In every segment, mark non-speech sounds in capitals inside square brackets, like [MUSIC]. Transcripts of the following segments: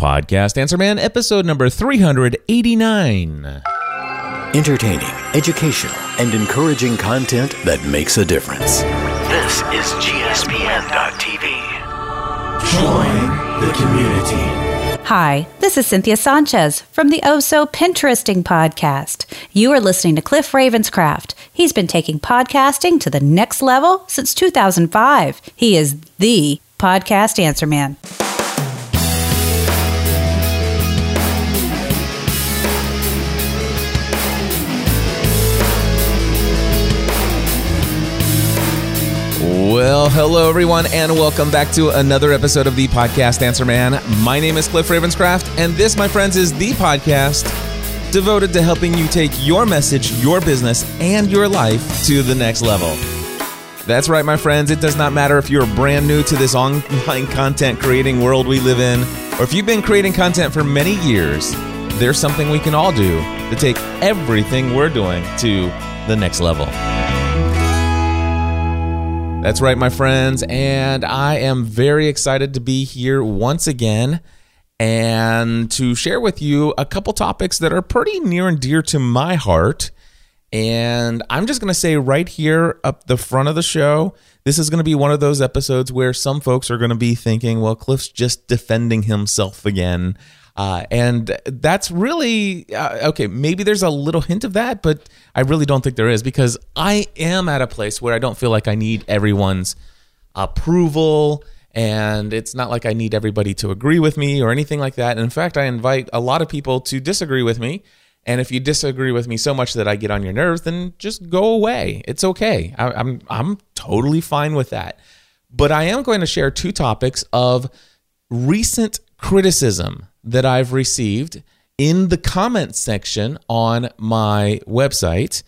Podcast Answer Man, episode number 389. Entertaining, educational, and encouraging content that makes a difference. This is GSPN.TV. Join the community. Hi, this is Cynthia Sanchez from the Oh So Pinteresting podcast. You are listening to Cliff Ravenscraft. He's been taking podcasting to the next level since 2005. He is the podcast answer man. Well, hello everyone, and welcome back to another episode of the podcast Answer Man. My name is Cliff Ravenscraft, and this, my friends, is the podcast devoted to helping you take your message, your business, and your life to the next level. That's right, my friends. It does not matter if you're brand new to this online content creating world we live in, or if you've been creating content for many years. There's something we can all do to take everything we're doing to the next level. That's right, my friends. And I am very excited to be here once again and to share with you a couple topics that are pretty near and dear to my heart. And I'm just going to say right here up the front of the show, this is going to be one of those episodes where some folks are going to be thinking, well, Cliff's just defending himself again. Uh, and that's really uh, okay. Maybe there's a little hint of that, but I really don't think there is because I am at a place where I don't feel like I need everyone's approval. And it's not like I need everybody to agree with me or anything like that. And in fact, I invite a lot of people to disagree with me. And if you disagree with me so much that I get on your nerves, then just go away. It's okay. I, I'm I'm totally fine with that. But I am going to share two topics of recent criticism that I've received in the comments section on my website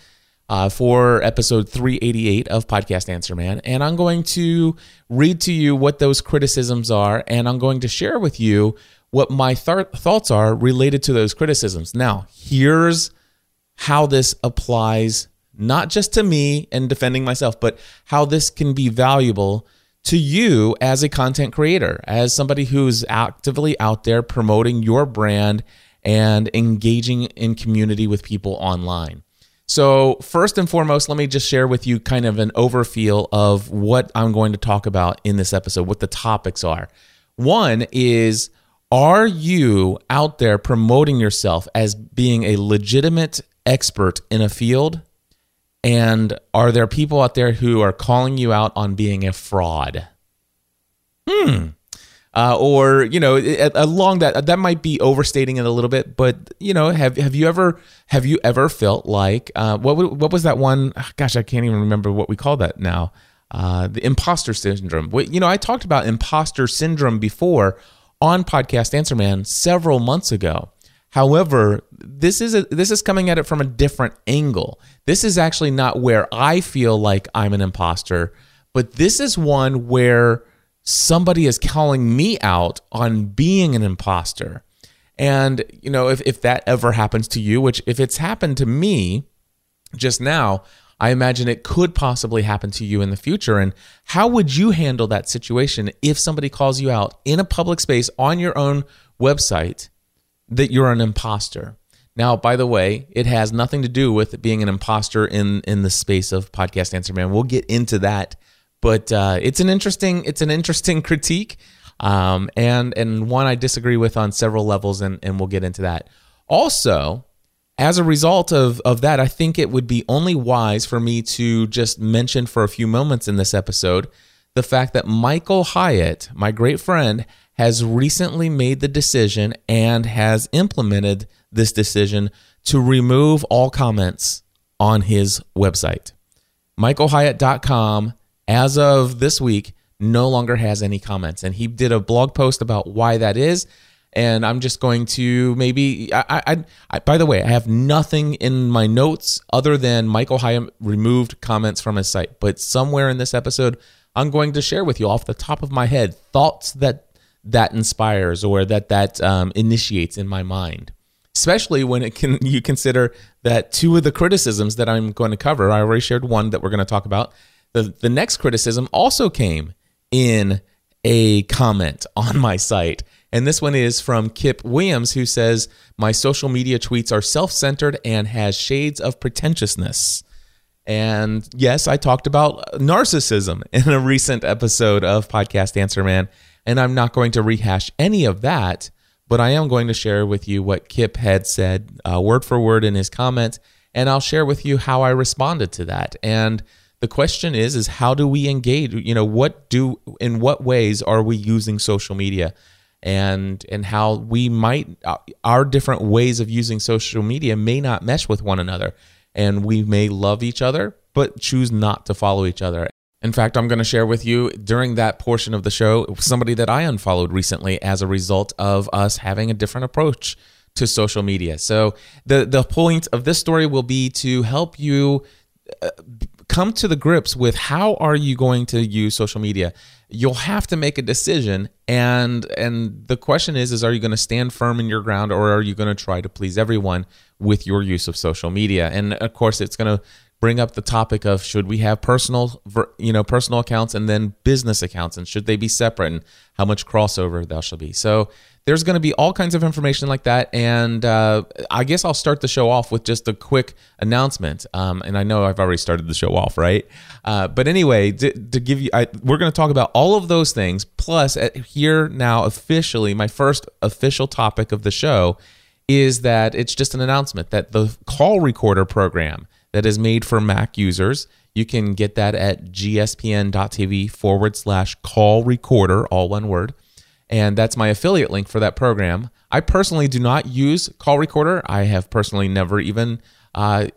uh, for episode 388 of Podcast Answer Man. And I'm going to read to you what those criticisms are, and I'm going to share with you what my th- thoughts are related to those criticisms. Now, here's how this applies not just to me and defending myself, but how this can be valuable to you as a content creator, as somebody who's actively out there promoting your brand and engaging in community with people online. So, first and foremost, let me just share with you kind of an overfeel of what I'm going to talk about in this episode, what the topics are. One is Are you out there promoting yourself as being a legitimate expert in a field? And are there people out there who are calling you out on being a fraud? Hmm. Uh, or you know, along that that might be overstating it a little bit, but you know, have have you ever have you ever felt like uh, what what was that one? Ah, gosh, I can't even remember what we call that now. Uh, the imposter syndrome. You know, I talked about imposter syndrome before on podcast Answer Man several months ago. However, this is a, this is coming at it from a different angle. This is actually not where I feel like I'm an imposter, but this is one where somebody is calling me out on being an imposter. And, you know, if, if that ever happens to you, which if it's happened to me just now, I imagine it could possibly happen to you in the future. And how would you handle that situation if somebody calls you out in a public space on your own website that you're an imposter? Now, by the way, it has nothing to do with being an imposter in in the space of podcast answer man. We'll get into that, but uh, it's an interesting it's an interesting [LAUGHS] critique, um, and and one I disagree with on several levels, and and we'll get into that. Also, as a result of of that, I think it would be only wise for me to just mention for a few moments in this episode the fact that Michael Hyatt, my great friend, has recently made the decision and has implemented this decision to remove all comments on his website. MichaelHyatt.com, as of this week, no longer has any comments. And he did a blog post about why that is. And I'm just going to maybe, I, I, I by the way, I have nothing in my notes other than Michael Hyatt removed comments from his site. But somewhere in this episode, I'm going to share with you off the top of my head thoughts that that inspires or that that um, initiates in my mind especially when it can you consider that two of the criticisms that I'm going to cover, I already shared one that we're going to talk about. The the next criticism also came in a comment [LAUGHS] on my site. And this one is from Kip Williams, who says, My social media tweets are self centered and has shades of pretentiousness. And yes, I talked about narcissism [LAUGHS] in a recent episode of Podcast Answer Man. And I'm not going to rehash any of that, but I am going to share with you what Kip had said uh, word for word in his comments. And I'll share with you how I responded to that. And the question is is how do we engage you know what do in what ways are we using social media and and how we might uh, our different ways of using social media may not mesh with one another and we may love each other but choose not to follow each other in fact i'm going to share with you during that portion of the show somebody that i unfollowed recently as a result of us having a different approach to social media. So the the point of this story will be to help you uh, come to the grips with how are you going to use social media. You'll have to make a decision and and the question is is are you going to stand firm in your ground or are you going to try to please everyone with your use of social media? And of course it's going to bring up the topic of should we have personal you know personal accounts and then business accounts and should they be separate and how much crossover there shall be. So there's going to be all kinds of information like that. And uh, i guess i'll start the show off with just a quick announcement. Um, and i know i've already started the show off right? Uh, but anyway to, to give you I, we're going to talk about all of those things. Plus at, here now officially my first official topic of the show is that it's just an announcement that the call recorder program that is made for Mac users. You can get that at gspn.tv forward slash call recorder, all one word. And that's my affiliate link for that program. I personally do not use Call Recorder. I have personally never even uh,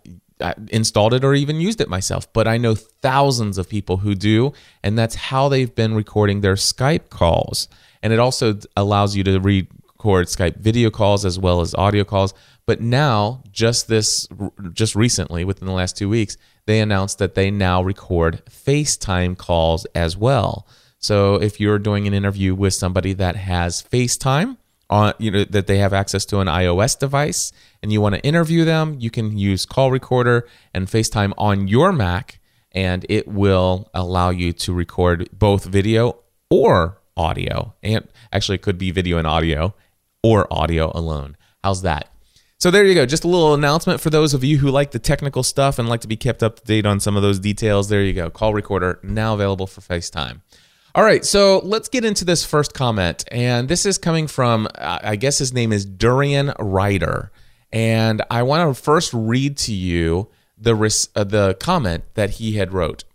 installed it or even used it myself, but I know thousands of people who do, and that's how they've been recording their Skype calls. And it also allows you to record Skype video calls as well as audio calls. But now, just this, just recently, within the last two weeks, they announced that they now record FaceTime calls as well. So if you're doing an interview with somebody that has FaceTime, on you know that they have access to an iOS device and you want to interview them, you can use call recorder and FaceTime on your Mac and it will allow you to record both video or audio. And actually it could be video and audio or audio alone. How's that? So there you go. Just a little announcement for those of you who like the technical stuff and like to be kept up to date on some of those details. There you go. Call recorder now available for FaceTime. All right, so let's get into this first comment. And this is coming from, I guess his name is Durian Ryder. And I want to first read to you the, res- uh, the comment that he had wrote.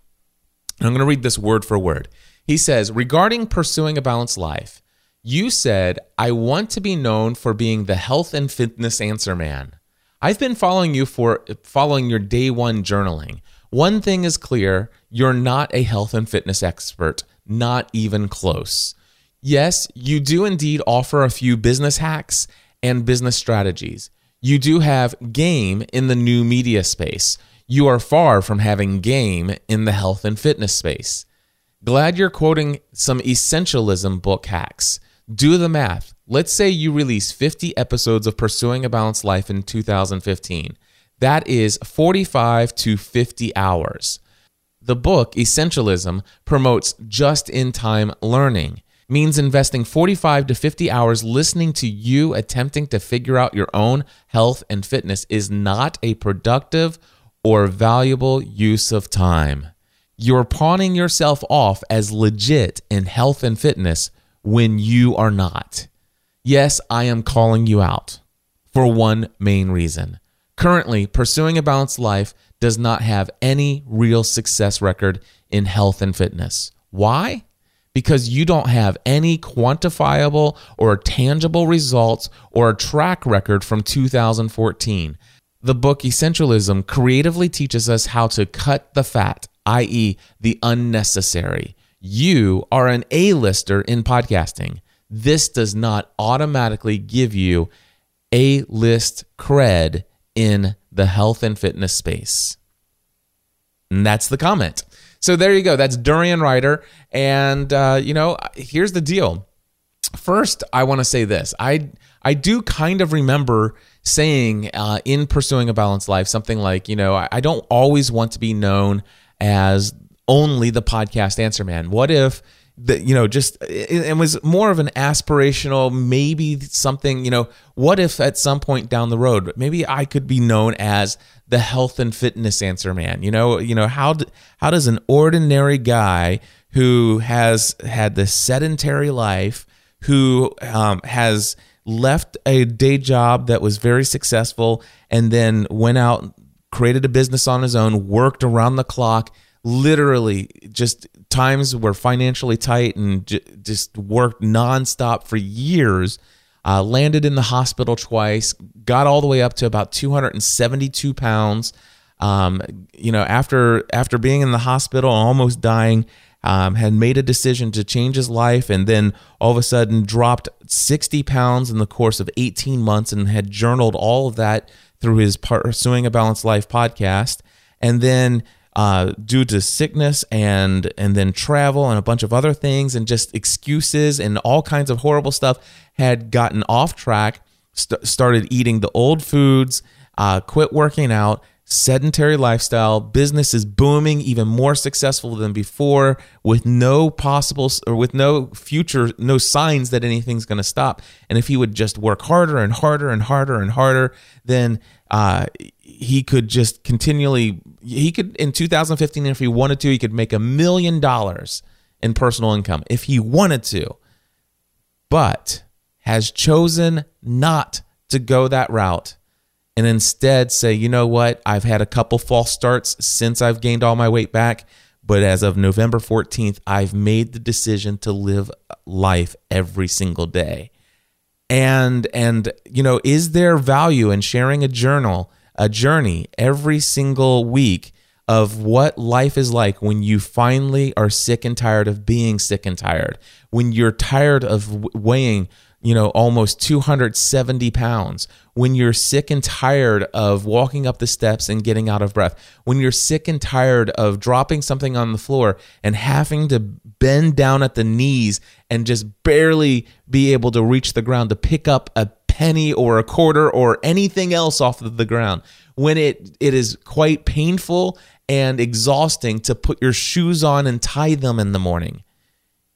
I'm going to read this word for word. He says, regarding pursuing a balanced life, you said, I want to be known for being the health and fitness answer man. I've been following you for following your day one journaling. One thing is clear you're not a health and fitness expert, not even close. Yes, you do indeed offer a few business hacks and business strategies. You do have game in the new media space. You are far from having game in the health and fitness space. Glad you're quoting some essentialism book hacks. Do the math. Let's say you release 50 episodes of Pursuing a Balanced Life in 2015. That is 45 to 50 hours. The book, Essentialism, promotes just in time learning, means investing 45 to 50 hours listening to you attempting to figure out your own health and fitness is not a productive or valuable use of time. You're pawning yourself off as legit in health and fitness when you are not. Yes, I am calling you out for one main reason. Currently, pursuing a balanced life does not have any real success record in health and fitness. Why? Because you don't have any quantifiable or tangible results or a track record from 2014. The book Essentialism creatively teaches us how to cut the fat, i.e., the unnecessary you are an A-lister in podcasting. This does not automatically give you A-list cred in the health and fitness space. And that's the comment. So there you go. That's Durian Ryder. And, uh, you know, here's the deal. First, I want to say this. I I do kind of remember saying uh, in pursuing a balanced life something like, you know, I, I don't always want to be known as only the podcast answer man? What if that you know just it, was more of an aspirational maybe something you know what if at some point down the road maybe i could be known as the health and fitness answer man you know you know how how does an ordinary guy who has had this sedentary life who um, has left a day job that was very successful and then went out created a business on his own worked around the clock literally just times were financially tight and j- just worked nonstop for years. Uh, landed in the hospital twice, got all the way up to about 272 pounds. Um, you know, after after being in the hospital almost dying, um, had made a decision to change his life, and then all of a sudden dropped 60 pounds in the course of 18 months, and had journaled all of that through his Pursuing a Balanced Life podcast, and then uh, due to sickness and and then travel and a bunch of other things and just excuses and all kinds of horrible stuff had gotten off track st- started eating the old foods uh, quit working out sedentary lifestyle business is booming even more successful than before with no possible or with no future no signs that anything's going to stop. And if he would just work harder and harder and harder and harder then uh, he could just continually he could in 2015 if he wanted to he could make a million dollars in personal income if he wanted to. But has chosen not to go that route and instead say you know what? I've had a couple false starts since i've gained all my weight back but as of november 14th i've made the decision to live life every single day. And and you know is there value in sharing a journal a journey every single week of what life is like when you finally are sick and tired of being sick and tired. When you're tired of weighing you know almost 270 pounds. When you're sick and tired of walking up the steps and getting out of breath when you're sick and tired of dropping something on the floor and having to bend down at the knees and just barely be able to reach the ground to pick up a penny or a quarter or anything else off of the ground when it it is quite painful and exhausting to put your shoes on and tie them in the morning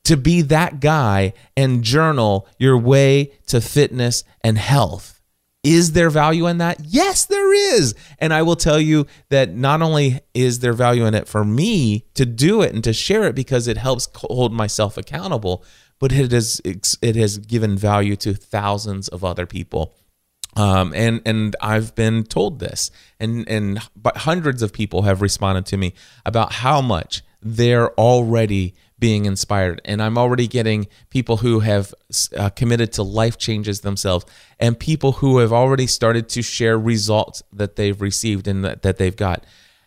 to be that guy and journal your way to fitness and health. Is there value in that? Yes, there is. And I will tell you that not only is there value in it for me to do it and to share it because it helps hold myself accountable, but it has it has given value to thousands of other people. Um, and and I've been told this, and and but hundreds of people have responded to me about how much they're already being inspired. And I'm already getting people who have uh, committed to life changes themselves and people who have already started to share results that they've received and that, that they've got.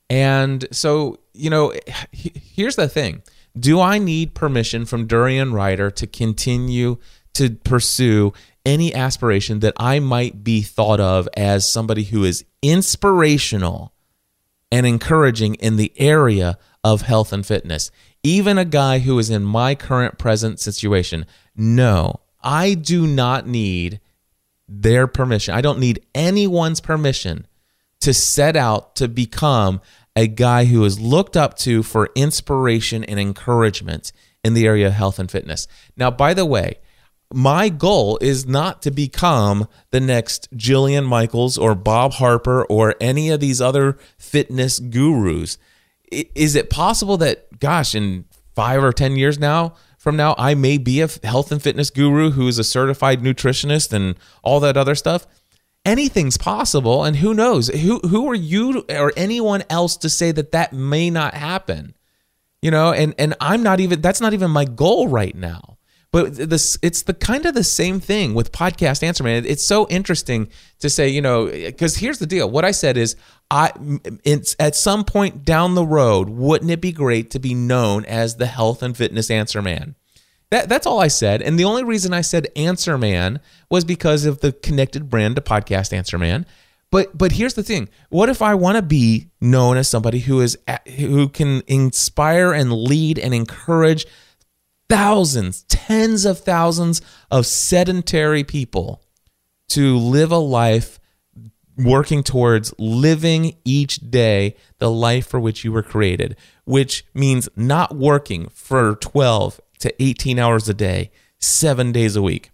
And so, you know, here's the thing Do I need permission from Durian Ryder to continue to pursue any aspiration that I might be thought of as somebody who is inspirational and encouraging in the area of health and fitness? Even a guy who is in my current present situation, no, I do not need their permission. I don't need anyone's permission to set out to become a guy who is looked up to for inspiration and encouragement in the area of health and fitness. Now, by the way, my goal is not to become the next Jillian Michaels or Bob Harper or any of these other fitness gurus is it possible that gosh in five or ten years now from now i may be a health and fitness guru who is a certified nutritionist and all that other stuff? Anything's possible and who knows? Who who are you or anyone else to say that that may not happen? You know and and i'm not even that's not even my goal right now. But this it's the kind of the same thing with podcast answer man. It's so interesting to say you know because here's the deal. What i said is i it's at some point down the road wouldn't it be great to be known as the health and fitness answer man that, that's all I said. And the only reason I said Answer Man was because of the connected brand to Podcast Answer Man. But but here's the thing: what if I want to be known as somebody who is who can inspire and lead and encourage thousands, tens of thousands of sedentary people to live a life working towards living each day the life for which you were created, which means not working for 12 to 18 hours a day, seven days a week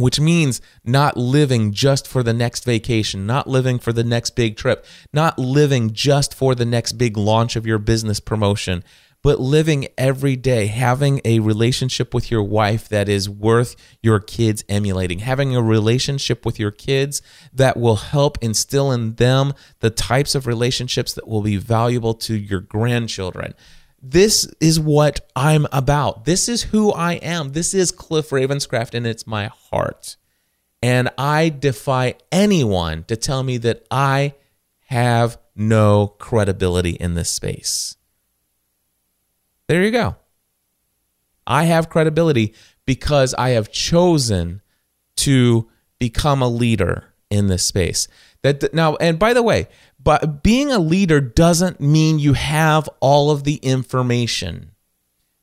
which means not living just for the next vacation, not living for the next big trip, not living just for the next big launch of your business promotion, but living every day, having a relationship with your wife that is worth your kids emulating, having a relationship with your kids that will help instill in them the types of relationships that will be valuable to your grandchildren. This is what I'm about. This is who I am. This is Cliff Ravenscraft, and it's my heart. And I defy anyone to tell me that I have no credibility in this space. There you go. I have credibility because I have chosen to become a leader in this space. That now, and by the way, but being a leader doesn't mean you have all of the information.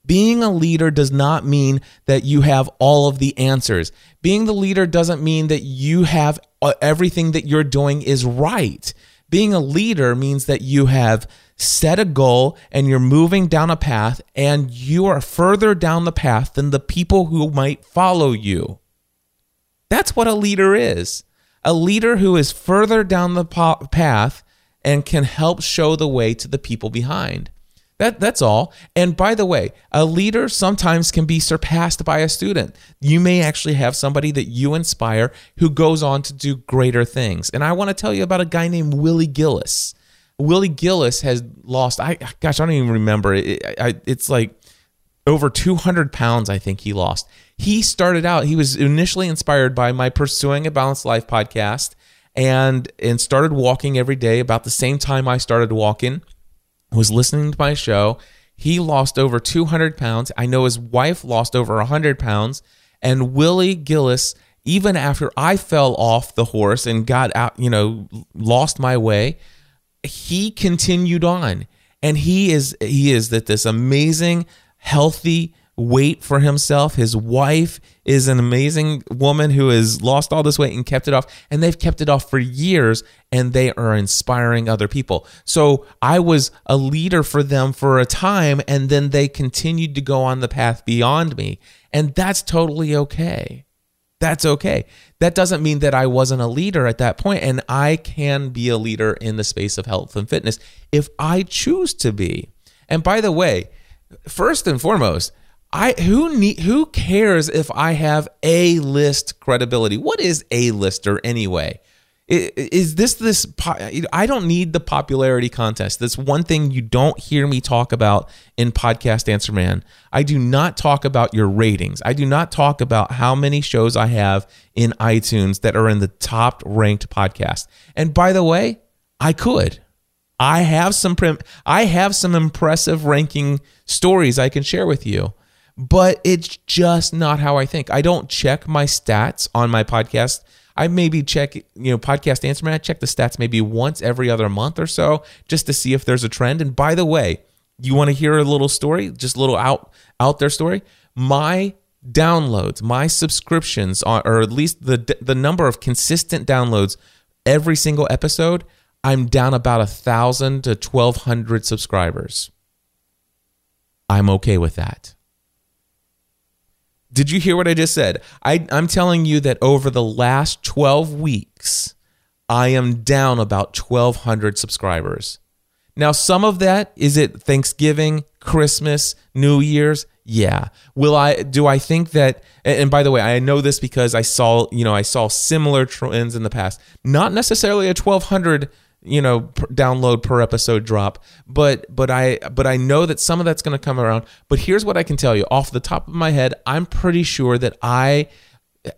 Being a leader does not mean that you have all of the answers. Being the leader doesn't mean that you have uh, everything that you're doing is right. Being a leader means that you have set a goal and you're moving down a path and you are further down the path than the people who might follow you. That's what a leader is. A leader who is further down the path and can help show the way to the people behind. That, that's all. And by the way, a leader sometimes can be surpassed by a student. You may actually have somebody that you inspire who goes on to do greater things. And I want to tell you about a guy named Willie Gillis. Willie Gillis has lost, I gosh, I don't even remember. It, I, it's like over 200 pounds, I think he lost. He started out, he was initially inspired by my Pursuing a Balanced Life podcast and and started walking every day about the same time I started walking. Was listening to my show. He lost over 200 pounds. I know his wife lost over 100 pounds. And Willie Gillis, even after I fell off the horse and got out, you know, lost my way, he continued on. And he is he is that this amazing, healthy, weight for himself. His wife is an amazing woman who has lost all this weight and kept it off. And they've kept it off for years and they are inspiring other people. So I was a leader for them for a time and then they continued to go on the path beyond me. And that's totally okay. That's okay. That doesn't mean that I wasn't a leader at that point, and I can be a leader in the space of health and fitness if I choose to be. And by the way, first and foremost, I who need who cares if I have a list credibility? What is a lister anyway? Is this this? I don't need the popularity contest. That's one thing you don't hear me talk about in podcast Answer Man. I do not talk about your ratings. I do not talk about how many shows I have in iTunes that are in the top ranked podcast. And by the way, I could. I have some I have some impressive ranking stories I can share with you but it's just not how I think. I don't check my stats on my podcast. I maybe check, you know, podcast answer man. I check the stats maybe once every other month or so just to see if there's a trend. And by the way, you want to hear a little story, just a little out out there story. My downloads, my subscriptions, or at least the the number of consistent downloads every single episode, I'm down about a thousand to twelve hundred subscribers. I'm okay with that. Did you hear what I just said? I, I'm telling you that over the last 12 weeks, I am down about 1,200 subscribers. Now, some of that is it Thanksgiving, Christmas, New Year's? Yeah. Will I do I think that and by the way, I know this because I saw, you know, I saw similar trends in the past. Not necessarily a 1200 you know per download per episode drop. But but i but i know that some of that's going to come around. But here's what i can tell you. Off the top of my head i'm pretty sure that i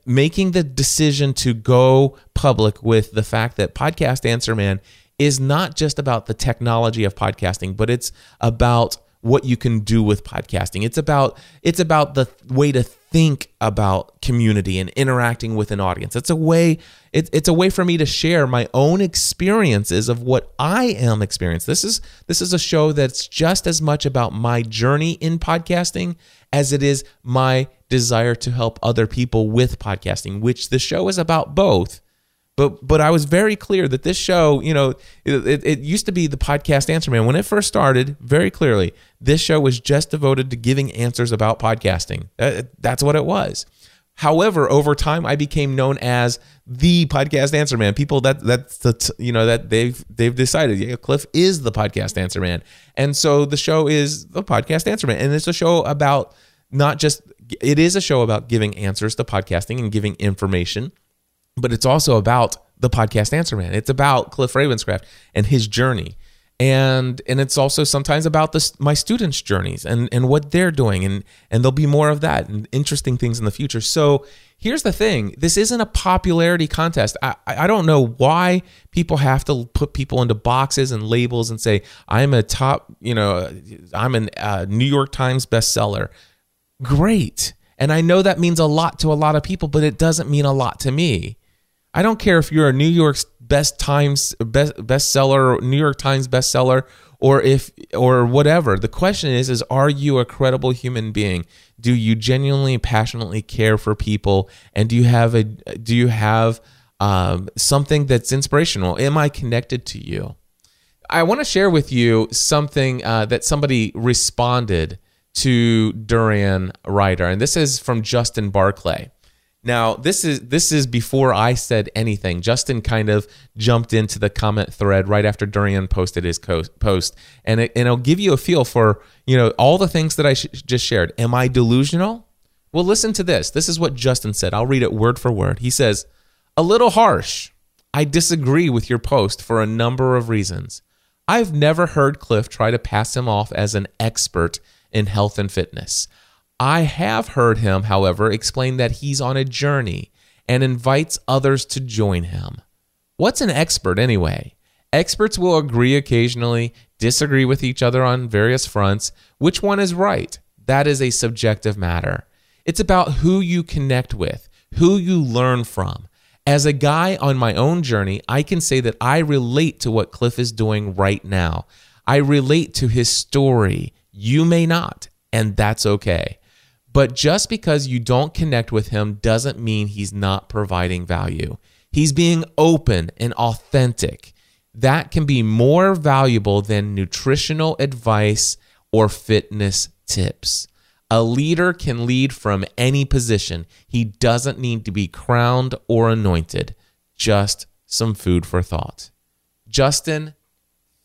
making the decision to go public with the fact that podcast answer man is not just about the technology of podcasting but it's about what you can do with podcasting it's about it's about the way to think about community and interacting with an audience. It's a way it, it's a way for me to share my own experiences of what I am experiencing. This is this is a show that's just as much about my journey in podcasting as it is my desire to help other people with podcasting, which the show is about both. But but I was very clear that this show, you know, it, it, used to be the podcast Answer Man when it first started. Very clearly, this show was just devoted to giving answers about podcasting. Uh, that's what it was. However, over time, I became known as the podcast answer man. People that that's the you know that they've they've decided yeah, Cliff is the podcast answer man, and so the show is the podcast answer man, and it's a show about not just it is a show about giving answers to podcasting and giving information, but it's also about the podcast answer man. It's about Cliff Ravenscraft and his journey. And and it's also sometimes about this my students journeys and and what they're doing. And and there'll be more of that and interesting things in the future. So here's the thing. This isn't a popularity contest. I i don't know why people have to put people into boxes and labels and say i'm a top you know i'm a uh, new york times bestseller. Great. And i know that means a lot to a lot of people but it doesn't mean a lot to me i don't care if you're a new york best times best bestseller, New York Times bestseller, or if or whatever. The question is is are you a credible human being? Do you genuinely passionately care for people and do you have a do you have um, something that's inspirational? Am I connected to you? I want to share with you something uh, that somebody responded to Durian Ryder, and this is from Justin Barclay. Now, this is this is before I said anything. Justin kind of jumped into the comment thread right after Durian posted his post, and it, and it'll give you a feel for you know all the things that I sh- just shared. Am I delusional? Well, listen to this. This is what Justin said. I'll read it word for word. He says, "A little harsh. I disagree with your post for a number of reasons. I've never heard Cliff try to pass him off as an expert in health and fitness." I have heard him, however, explain that he's on a journey and invites others to join him. What's an expert anyway? Experts will agree occasionally, disagree with each other on various fronts. Which one is right? That is a subjective matter. It's about who you connect with, who you learn from. As a guy on my own journey, I can say that I relate to what Cliff is doing right now. I relate to his story. You may not, and that's okay. But just because you don't connect with him doesn't mean he's not providing value. He's being open and authentic. That can be more valuable than nutritional advice or fitness tips. A leader can lead from any position. He doesn't need to be crowned or anointed. Just some food for thought. Justin,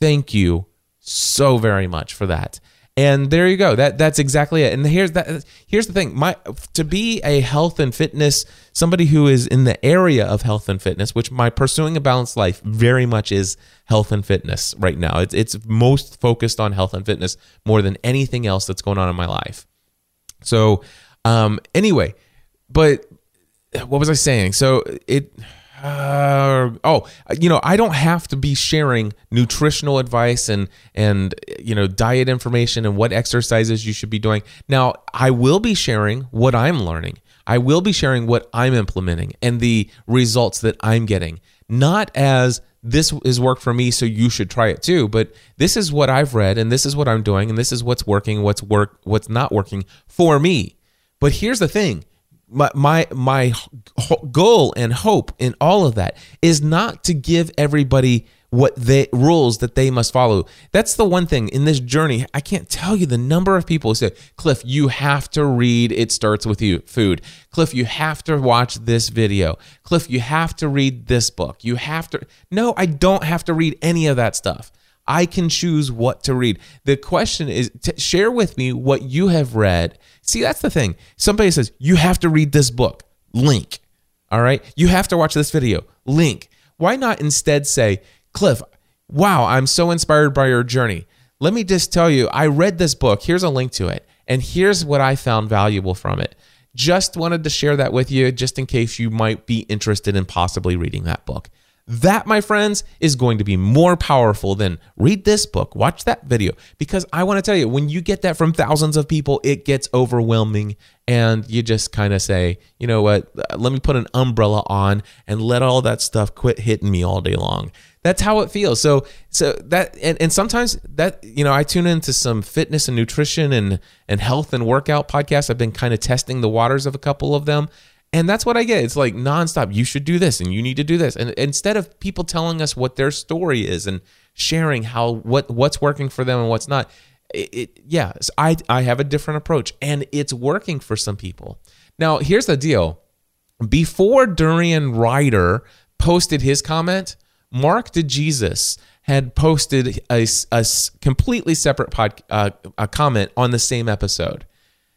thank you so very much for that. And there you go. That that's exactly it. And here's that. Here's the thing. My to be a health and fitness somebody who is in the area of health and fitness, which my pursuing a balanced life very much is health and fitness right now. It's it's most focused on health and fitness more than anything else that's going on in my life. So, um, anyway, but what was I saying? So it uh, oh, you know, I don't have to be sharing nutritional advice and and you know diet information and what exercises you should be doing. Now, I will be sharing what I'm learning. I will be sharing what I'm implementing and the results that I'm getting. Not as this is work for me, so you should try it too. But this is what I've read, and this is what I'm doing, and this is what's working, what's work, what's not working for me. But here's the thing: my my my goal and hope in all of that is not to give everybody what they rules that they must follow. That's the one thing in this journey. I can't tell you the number of people who say, "Cliff, you have to read It Starts with You Food." Cliff, you have to watch this video. Cliff, you have to read this book. You have to No, I don't have to read any of that stuff. I can choose what to read. The question is share with me what you have read. See, that's the thing. Somebody says, you have to read this book. Link. All right. You have to watch this video. Link. Why not instead say, Cliff, wow, I'm so inspired by your journey. Let me just tell you, I read this book. Here's a link to it. And here's what I found valuable from it. Just wanted to share that with you, just in case you might be interested in possibly reading that book. That, my friends, is going to be more powerful than read this book, watch that video. Because I want to tell you, when you get that from thousands of people, it gets overwhelming. And you just kind of say, you know what, uh, let me put an umbrella on and let all that stuff quit hitting me all day long. That's how it feels. So, so that, and, and sometimes that, you know, I tune into some fitness and nutrition and, and health and workout podcasts. I've been kind of testing the waters of a couple of them And that's what I get. It's like nonstop. You should do this and you need to do this. And instead of people telling us what their story is and sharing how what what's working for them and what's not, it, it yeah, I I have a different approach and it's working for some people. Now, here's the deal. Before Durian Ryder posted his comment, Mark DeJesus had posted a, a completely separate pod, uh, a comment on the same episode.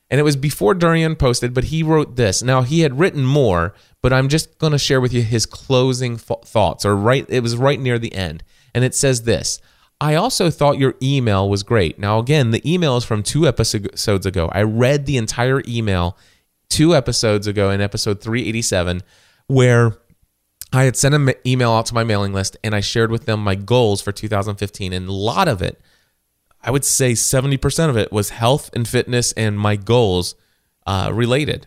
And it was before Durian posted, but he wrote this. Now, he had written more, but I'm just going to share with you his closing th- thoughts, or right, it was right near the end. And it says this I also thought your email was great. Now, again, the email is from two episodes ago. I read the entire email two episodes ago in episode 387, where I had sent an email out to my mailing list and I shared with them my goals for 2015. And a lot of it, I would say 70% of it was health and fitness and my goals uh, related.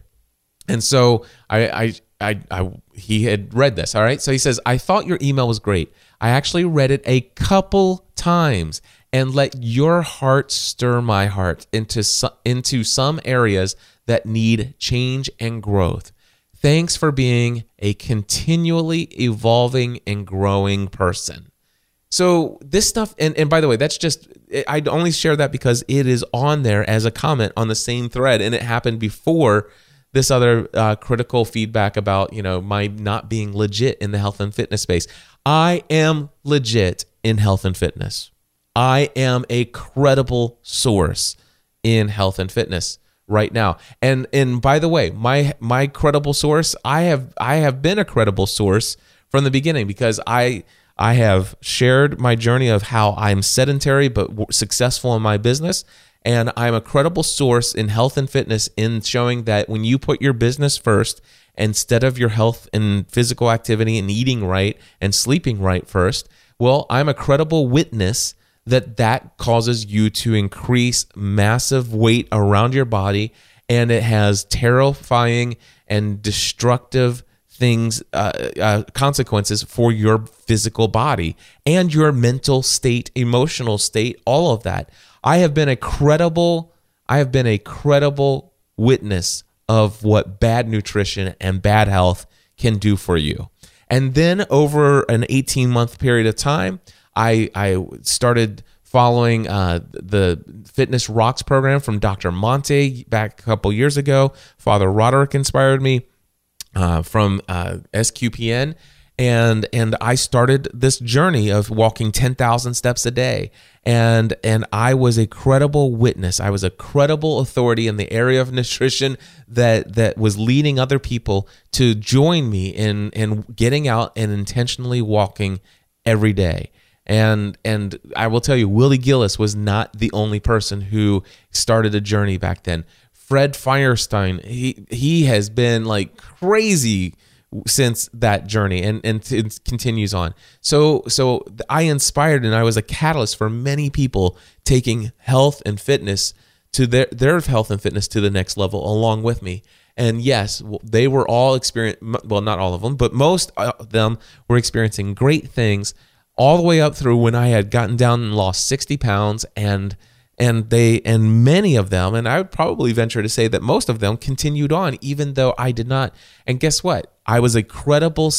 And so I, I, I, I, he had read this. All right. So he says, I thought your email was great. I actually read it a couple times and let your heart stir my heart into, into some areas that need change and growth. Thanks for being a continually evolving and growing person. So this stuff, and, and by the way, that's just I only share that because it is on there as a comment on the same thread, and it happened before this other uh, critical feedback about you know my not being legit in the health and fitness space. I am legit in health and fitness. I am a credible source in health and fitness right now. And and by the way, my my credible source, I have I have been a credible source from the beginning because I I have shared my journey of how I'm sedentary but successful in my business and I'm a credible source in health and fitness in showing that when you put your business first instead of your health and physical activity and eating right and sleeping right first, well, I'm a credible witness that that causes you to increase massive weight around your body and it has terrifying and destructive things uh, uh, consequences for your physical body and your mental state emotional state all of that i have been a credible i have been a credible witness of what bad nutrition and bad health can do for you and then over an 18 month period of time I I started following uh, the Fitness Rocks program from Dr. Monte back a couple years ago. Father Roderick inspired me uh, from uh, SQPN. And, and I started this journey of walking 10,000 steps a day. And, and I was a credible witness. I was a credible authority in the area of [LAUGHS] nutrition that, that was leading other people to join me in, in getting out and intentionally walking every day. And and I will tell you, Willie Gillis was not the only person who started a journey back then. Fred Firestein, he he has been like crazy since that journey and and it continues on. So so I inspired and I was a catalyst for many people taking health and fitness to their their health and fitness to the next level along with me. And yes, they were all experiencing well, not all of them, but most of them were experiencing great things all the way up through when I had gotten down and lost 60 pounds and and they and many of them and I would probably venture to say that most of them continued on even though I did not and guess what? I was a credible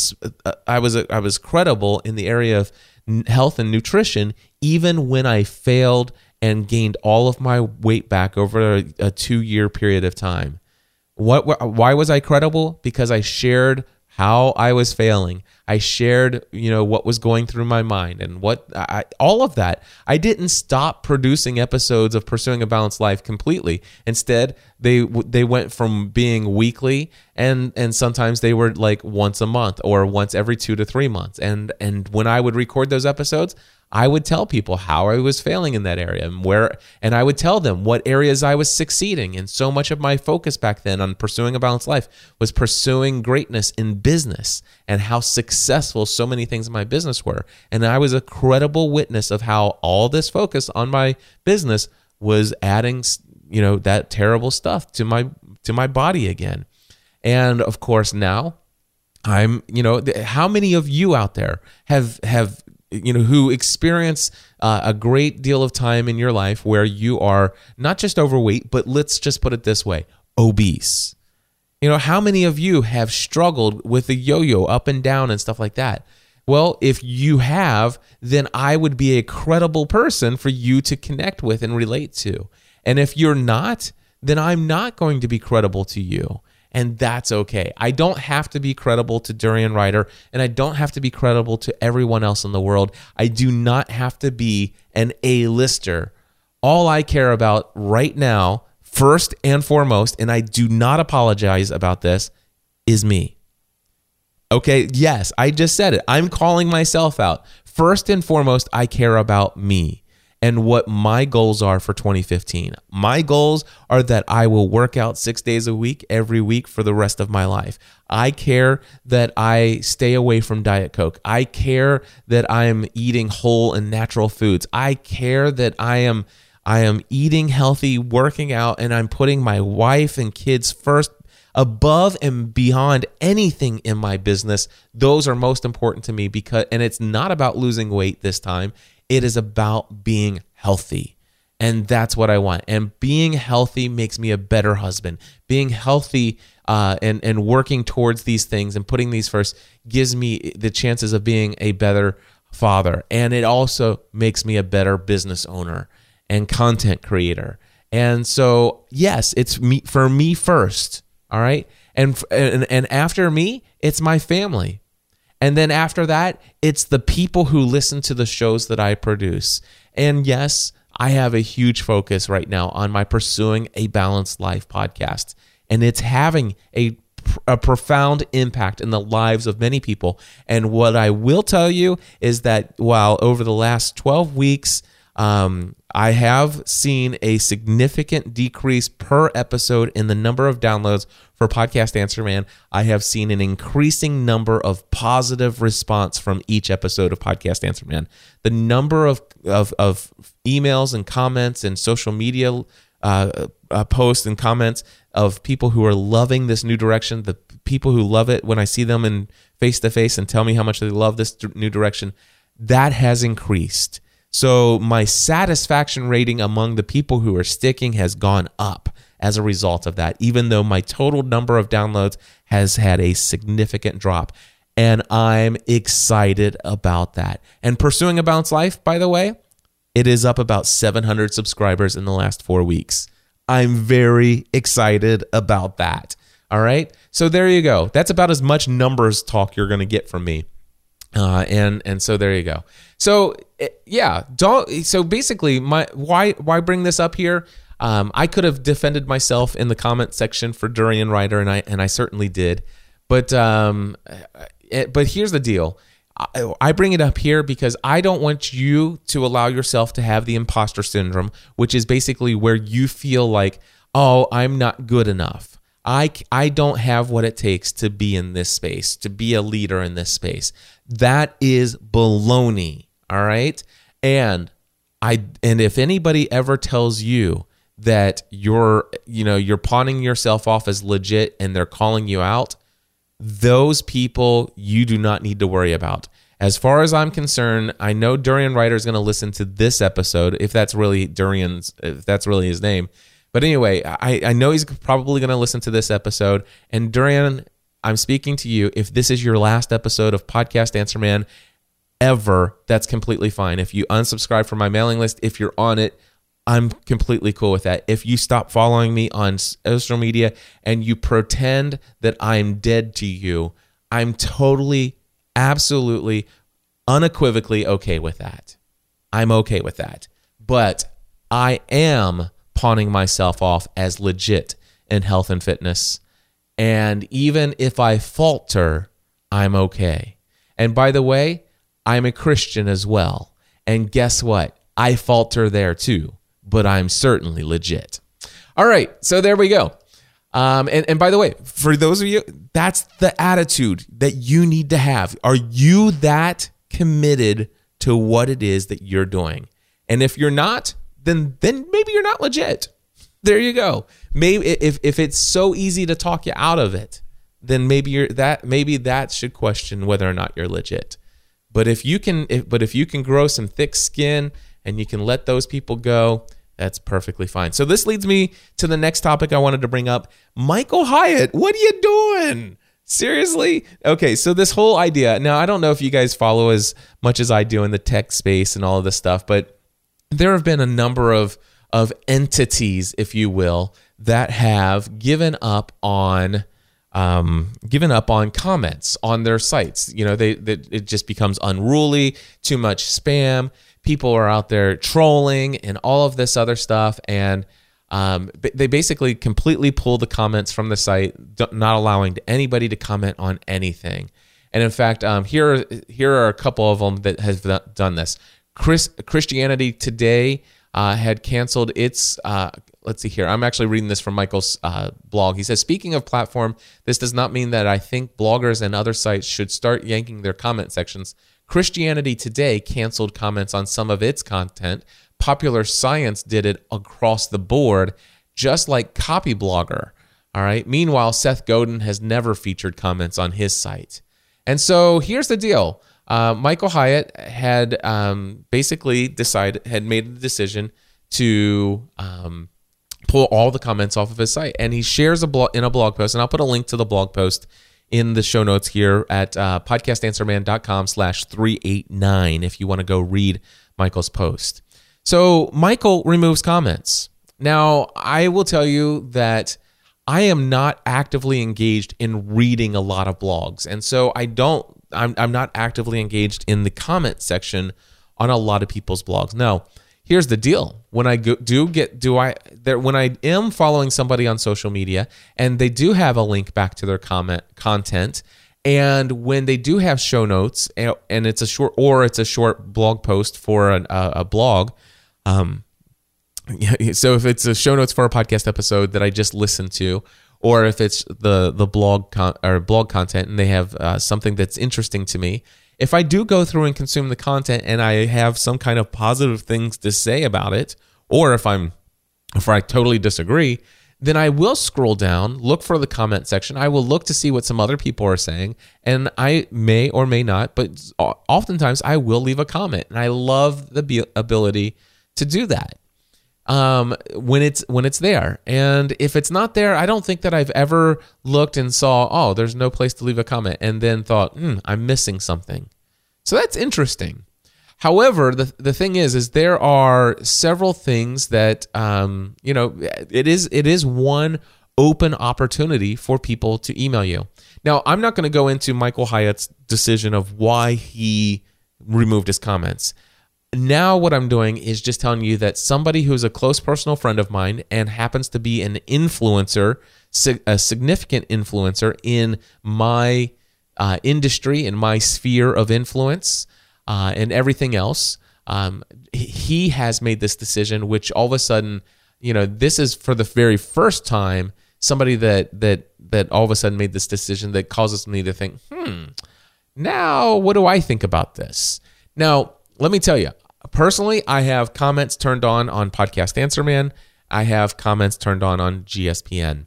uh, I was a, I was credible in the area of health and nutrition even when I failed and gained all of my weight back over a, a 2 year period of time. What why was I credible? Because I shared how I was failing. I shared, you know, what was going through my mind and what I, all of that. I didn't stop producing episodes of Pursuing a Balanced Life completely. Instead, they they went from being weekly and and sometimes they were like once a month or once every 2 to 3 months. And and when I would record those episodes, I would tell people how I was failing in that area and where, and I would tell them what areas I was succeeding. And so much of my focus back then on pursuing a balanced life was pursuing greatness in business and how successful so many things in my business were. And I was a credible witness of how all this focus on my business was adding, you know, that terrible stuff to my to my body again. And of course, now I'm, you know, how many of you out there have have you know who experience uh, a great deal of time in your life where you are not just overweight but let's just put it this way obese You know, how many of you have struggled with the yo yo up and down and stuff like that? Well, if you have, then I would be a credible person for you to connect with and relate to. And if you're not, then I'm not going to be credible to you. And that's okay. I don't have to be credible to Durian Ryder, and I don't have to be credible to everyone else in the world. I do not have to be an A-lister. All I care about right now, first and foremost, and I do not apologize about this, is me. Okay, yes, I just said it. I'm calling myself out. First and foremost, I care about me and what my goals are for 2015. My goals are that I will work out six days a week, every week for the rest of my life. I care that I stay away from Diet Coke. I care that I am eating whole and natural foods. I care that I am. I am eating healthy, working out, and I'm putting my wife and kids first above and beyond anything in my business. Those are most important to me because, and it's not about losing weight this time. It is about being healthy. And that's what I want. And being healthy makes me a better husband. Being healthy uh, and, and working towards these things and putting these first gives me the chances of being a better father. And it also makes me a better business owner and content creator. And so, yes, it's me for me first. All right. And, and, and after me, it's my family. And then after that, it's the people who listen to the shows that I produce. And yes, I have a huge focus right now on my Pursuing a Balanced Life podcast. And it's having a, a profound impact in the lives of many people. And what I will tell you is that while over the last 12 weeks, um, I have seen a significant decrease per episode in the number of downloads for Podcast Answer Man. I have seen an increasing number of positive response from each episode of Podcast Answer Man. The number of, of, of emails and comments and social media uh, uh, posts and comments of people who are loving this new direction, the people who love it when I see them in face to face and tell me how much they love this new direction, that has increased. So my satisfaction rating among the people who are sticking has gone up as a result of that, even though my total number of downloads has had a significant drop. And I'm excited about that. And pursuing a bounce life, by the way, it is up about 700 subscribers in the last four weeks. I'm very excited about that. All right. So there you go. That's about as much numbers talk you're going to get from me. Uh, and and so there you go. So eh, yeah, don't. So basically, my why why bring this up here? Um, I could have defended myself in the comment section for Durian Ryder, and I and I certainly did. But um, it, eh, but here's the deal. I, I bring it up here because I don't want you to allow yourself to have the imposter syndrome, which is basically where you feel like, oh, I'm not good enough. I, I don't have what it takes to be in this space, to be a leader in this space. That is baloney. All right. And I and if anybody ever tells you that you're, you know, you're pawning yourself off as legit and they're calling you out, those people you do not need to worry about. As far as I'm concerned, I know Durian Ryder is going to listen to this episode if that's really Durian's if that's really his name but anyway, I, I know he's probably going to listen to this episode. And Durian, I'm speaking to you. If this is your last episode of Podcast Answer Man ever, that's completely fine. If you unsubscribe from my mailing list, if you're on it, I'm completely cool with that. If you stop following me on social media and you pretend that I'm dead to you, I'm totally, absolutely, unequivocally okay with that. I'm okay with that. But I am pawning myself off as legit in health and fitness. And even if I falter, I'm okay. And by the way, I'm a Christian as well. And guess what? I falter there too, but I'm certainly legit. All right, so there we go. Um, and, and by the way, for those of you, that's the attitude that you need to have. Are you that committed to what it is that you're doing? And if you're not, then then maybe you're not legit. There you go. Maybe if if it's so easy to talk you out of it, then maybe you're that maybe that should question whether or not you're legit. But if you can if, but if you can grow some thick skin and you can let those people go, that's perfectly fine. So this leads me to the next topic I wanted to bring up. Michael Hyatt, what are you doing? Seriously? Okay, so this whole idea. Now, I don't know if you guys follow as much as I do in the tech space and all of this stuff, but there have been a number of of entities, if you will, that have given up on um, given up on comments on their sites. You know, they, they it just becomes unruly, too much spam. People are out there trolling and all of this other stuff, and um, they basically completely pull the comments from the site, not allowing anybody to comment on anything. And in fact, um, here here are a couple of them that have done this. Chris, Christianity Today uh, had canceled its. Uh, let's see here. I'm actually reading this from Michael's uh, blog. He says, "Speaking of platform, this does not mean that I think bloggers and other sites should start yanking their comment sections. Christianity Today canceled comments on some of its content. Popular Science did it across the board, just like Copyblogger. All right. Meanwhile, Seth Godin has never featured comments on his site. And so here's the deal uh, Michael Hyatt had um, basically decided, had made the decision to um, pull all the comments off of his site, and he shares a blog in a blog post, and I'll put a link to the blog post in the show notes here at uh, podcastanswerman.com slash 389 if you want to go read Michael's post. So Michael removes comments. Now, I will tell you that I am not actively engaged in reading a lot of blogs. And so I don't I'm, I'm not actively engaged in the comment section on a lot of people's blogs. No, here's the deal. When I go, do get, do I, there, when I am following somebody on social media and they do have a link back to their comment content, and when they do have show notes and, and it's a short, or it's a short blog post for an, a, a blog, um, [LAUGHS] so if it's a show notes for a podcast episode that I just listened to, or if it's the the blog con- or blog content and they have uh, something that's interesting to me if i do go through and consume the content and i have some kind of positive things to say about it or if i'm if i totally disagree then i will scroll down look for the comment section. I will look to see what some other people are saying and i may or may not but oftentimes i will leave a comment and i love the ability to do that um, when it's when it's there. And if it's not there, I don't think that I've ever looked and saw, oh, there's no place to leave a comment, and then thought, hmm, I'm missing something. So that's interesting. However, the the thing is, is there are several things that um, you know, it is it is one open opportunity for people to email you. Now, I'm not going to go into Michael Hyatt's decision of why he removed his comments now what I'm doing is just telling you that somebody who's a close personal friend of mine and happens to be an influencer, a significant influencer in my uh, industry, in my sphere of influence, uh, and everything else, um, he has made this decision. Which all of a sudden, you know, this is for the very first time somebody that that that all of a sudden made this decision that causes me to think, hmm, now what do I think about this? Now let me tell you, personally, I have comments turned on on Podcast Answer Man. I have comments turned on on GSPN.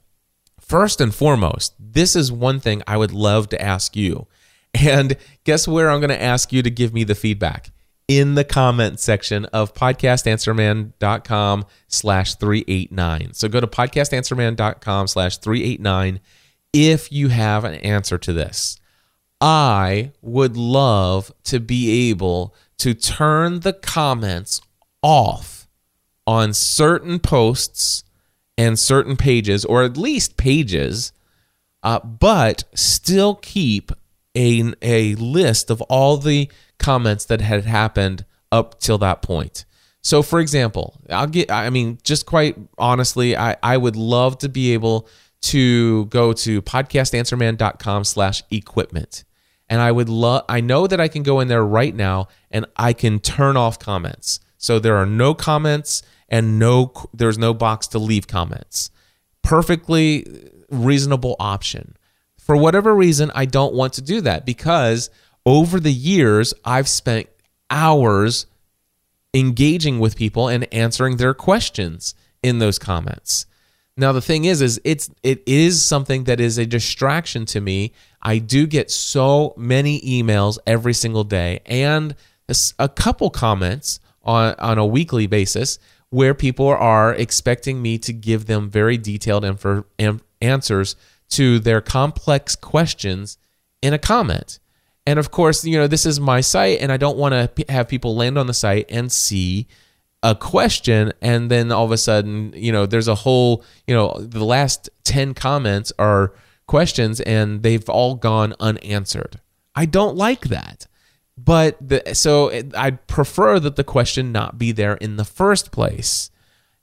First and foremost, this is one thing I would love to ask you. And guess where I'm going to ask you to give me the feedback? In the comment section of podcastanswerman.com slash 389. So go to podcastanswerman.com slash 389 if you have an answer to this. I would love to be able to turn the comments off on certain posts and certain pages, or at least pages, uh, but still keep a, a list of all the comments that had happened up till that point. So, for example, I'll get, I mean, just quite honestly, I, I would love to be able to go to podcastanswerman.com slash equipment and I would love I know that I can go in there right now and I can turn off comments. So there are no comments and no there's no box to leave comments. Perfectly reasonable option. For whatever reason I don't want to do that because over the years I've spent hours engaging with people and answering their questions in those comments. Now the thing is is it's it is something that is a distraction to me. I do get so many emails every single day and a couple comments on on a weekly basis where people are expecting me to give them very detailed answers to their complex questions in a comment. And of course, you know, this is my site, and I don't want to p- have people land on the site and see a question and then all of a sudden you know there's a whole you know the last 10 comments are questions and they've all gone unanswered. I don't like that. But the, so I'd prefer that the question not be there in the first place.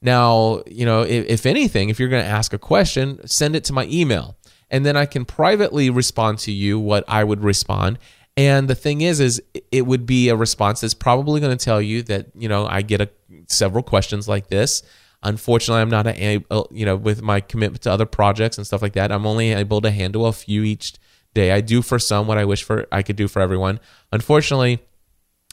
Now you know if, if anything if you're going to ask a question send it to my email and then i can privately respond to you what i would respond. And the thing is, is it would be a response that's probably going to tell you that you know I get a, several questions like this. Unfortunately, I'm not a, you know with my commitment to other projects and stuff like that. I'm only able to handle a few each day. I do for some what I wish for I could do for everyone. Unfortunately,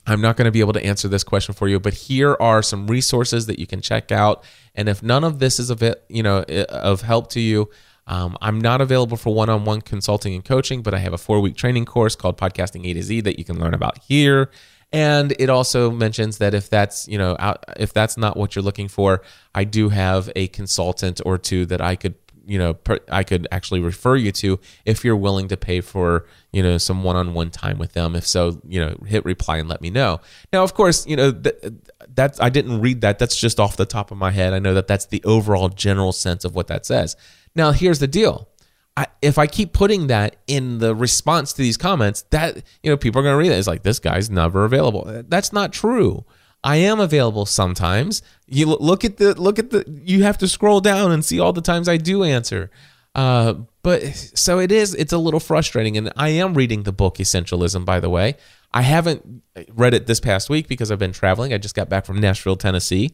I'm not going to be able to answer this question for you, but here are some resources that you can check out. And if none of this is of you know, of help to you, um, I'm not available for one on one consulting and coaching, but I have a four week training course called Podcasting A to Z that you can learn about here. And it also mentions that if that's you know out, if that's not what you're looking for, I do have a consultant or two that I could you know per, I could actually refer you to if you're willing to pay for you know some one-on-one time with them. If so, you know hit reply and let me know. Now, of course, you know that that's I didn't read that. That's just off the top of my head. I know that that's the overall general sense of what that says. Now, here's the deal. If I keep putting that in the response to these comments, that you know people are going to read it. It's like this guy's never available. That's not true. I am available sometimes. You look at the look at the. You have to scroll down and see all the times I do answer. Uh, but so it is. It's a little frustrating, and I am reading the book Essentialism. By the way, I haven't read it this past week because I've been traveling. I just got back from Nashville, Tennessee,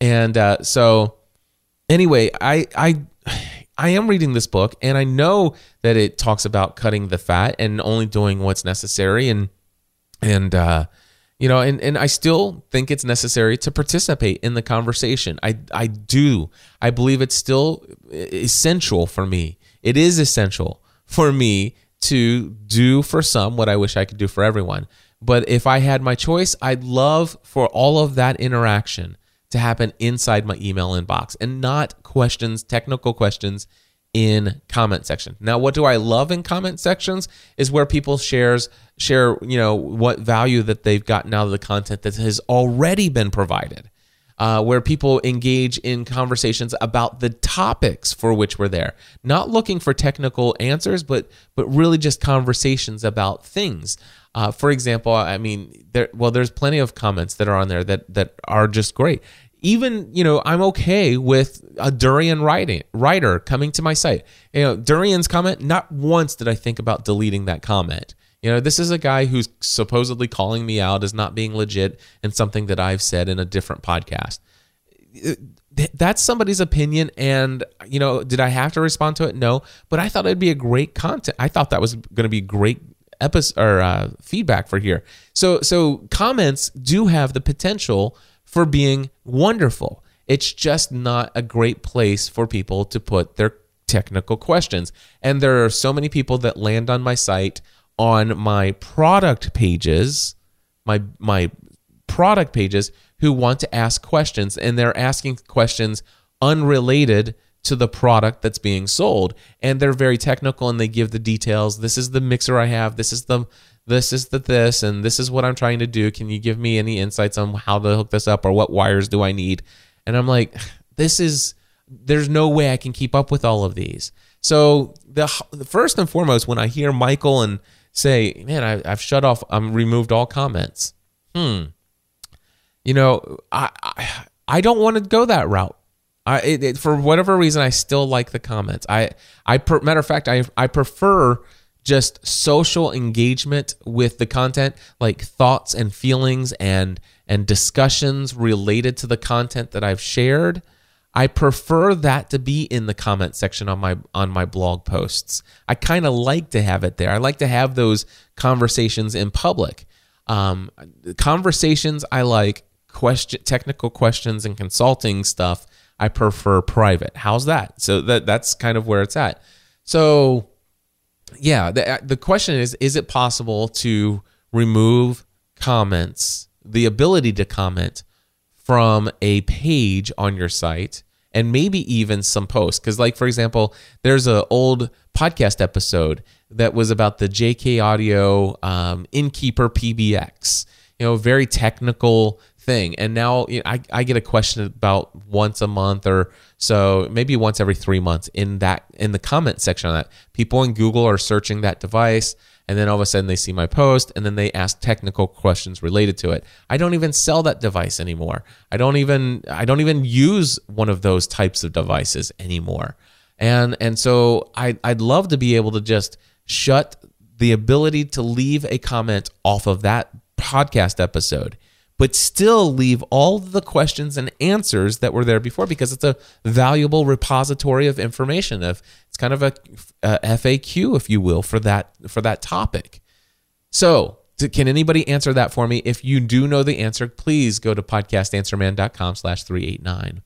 and uh, so anyway, I I I am reading this book and I know that it talks about cutting the fat and only doing what's necessary and and uh you know and and I still think it's necessary to participate in the conversation. I I do. I believe it's still essential for me. It is essential for me to do for some what I wish I could do for everyone. But if I had my choice, I'd love for all of that interaction to happen inside my email inbox and not questions, technical questions in comment section. Now, what do I love in comment sections is where people shares share, you know, what value that they've gotten out of the content that has already been provided. Uh, where people engage in conversations about the topics for which we're there, not looking for technical answers, but but really just conversations about things. Uh, for example, I mean, there well, there's plenty of comments that are on there that that are just great. Even you know, I'm okay with a Durian writing Ryder coming to my site. You know, Durian's comment. Not once did I think about deleting that comment. You know, this is a guy who's supposedly calling me out as not being legit and something that I've said in a different podcast. That's somebody's opinion, and you know, did I have to respond to it? No, but I thought it'd be a great content. I thought that was going to be great episode or uh, feedback for here. So so comments do have the potential for being wonderful. It's just not a great place for people to put their technical questions. And there are so many people that land on my site on my product pages, my my product pages who want to ask questions and they're asking questions unrelated to the product that's being sold. And they're very technical and they give the details. This is the mixer i have. This is the this is the this and this is what i'm trying to do. Can you give me any insights on how to hook this up or what wires do i need? And i'm like this is there's no way i can keep up with all of these. So the, the first and foremost when i hear michael and say man I, i've shut off i'm removed all comments hmm you know i i, I don't want to go that route I, it, it, for whatever reason, I still like the comments. I, I, per, matter of fact, I, I prefer just social engagement with the content, like thoughts and feelings and and discussions related to the content that I've shared. I prefer that to be in the comment section on my on my blog posts. I kind of like to have it there. I like to have those conversations in public. Um, conversations I like question technical questions and consulting stuff I prefer private. How's that? So that that's kind of where it's at. So yeah, the the question is is it possible to remove comments, the ability to comment from a page on your site and maybe even some posts. Because like for example there's an old podcast episode that was about the jk audio um, Innkeeper pbx you know very technical thing. And now you know, I, I get a question about once a month or so maybe once every three months in that in the comment section on that. People in google are searching that device and then all of a sudden they see my post and then they ask technical questions related to it. I don't even sell that device anymore. I don't even i don't even use one of those types of devices anymore. And and so I, i'd love to be able to just shut the ability to leave a comment off of that podcast episode but still leave all the questions and answers that were there before because it's a valuable repository of information of it's kind of a, a FAQ if you will for that for that topic. So, can anybody answer that for me? If you do know the answer, please go to podcastanswerman.com slash 389.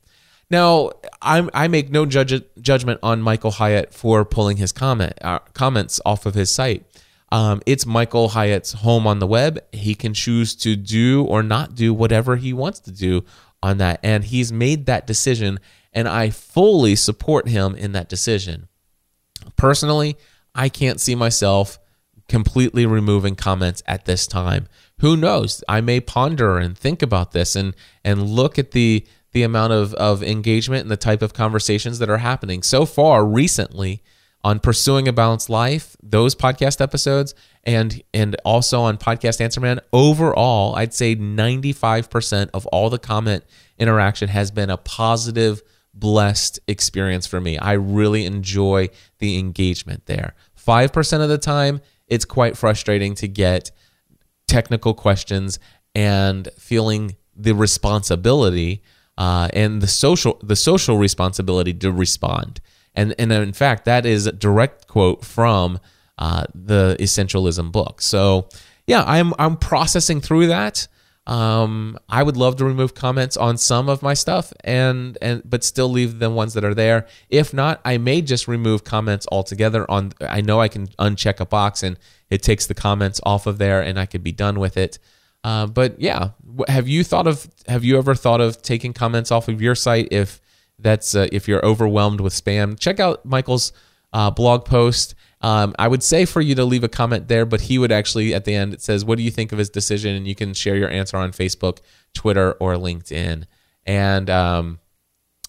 Now, I'm, I make no judge, judgment on Michael Hyatt for pulling his comment uh, comments off of his site. Um, it's Michael Hyatt's home on the web. He can choose to do or not do whatever he wants to do on that. And he's made that decision, and I fully support him in that decision. Personally, I can't see myself completely removing comments at this time. Who knows? I may ponder and think about this and and look at the the amount of, of engagement and the type of conversations that are happening. So far recently, on pursuing a balanced life those podcast episodes and and also on podcast answer man. Overall i'd say 95% of all the comment interaction has been a positive blessed experience for me. I really enjoy the engagement there. 5% of the time it's quite frustrating to get technical questions and feeling the responsibility uh, and the social the social responsibility to respond and and in fact that is a direct quote from uh, the essentialism book. So yeah i'm i'm processing through that. Um, i would love to remove comments on some of my stuff and and but still leave the ones that are there. If not i may just remove comments altogether on i know i can uncheck a box and it takes the comments off of there and i could be done with it. Uh, but yeah have you thought of have you ever thought of taking comments off of your site if that's uh, if you're overwhelmed with spam. Check out Michael's uh, blog post. Um, I would say for you to leave a comment there, but he would actually at the end it says, "What do you think of his decision?" and you can share your answer on Facebook, Twitter, or LinkedIn. And um,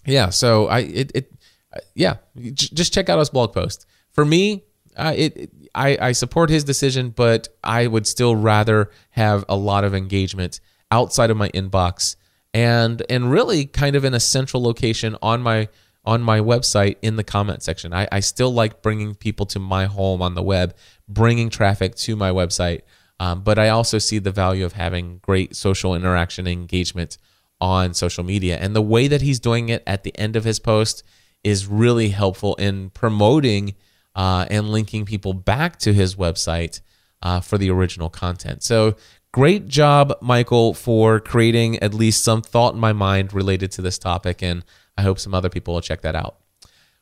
yeah, so I it, it uh, yeah, just check out his blog post. For me, uh, it, it I, I support his decision, but I would still rather have a lot of engagement outside of my inbox and and really kind of in a central location on my on my website in the comment section. I, I still like bringing people to my home on the web, bringing traffic to my website. Um, but I also see the value of having great social interaction and engagement on social media. And the way that he's doing it at the end of his post is really helpful in promoting uh, and linking people back to his website uh, for the original content. So Great job, Michael, for creating at least some thought in my mind related to this topic, and I hope some other people will check that out.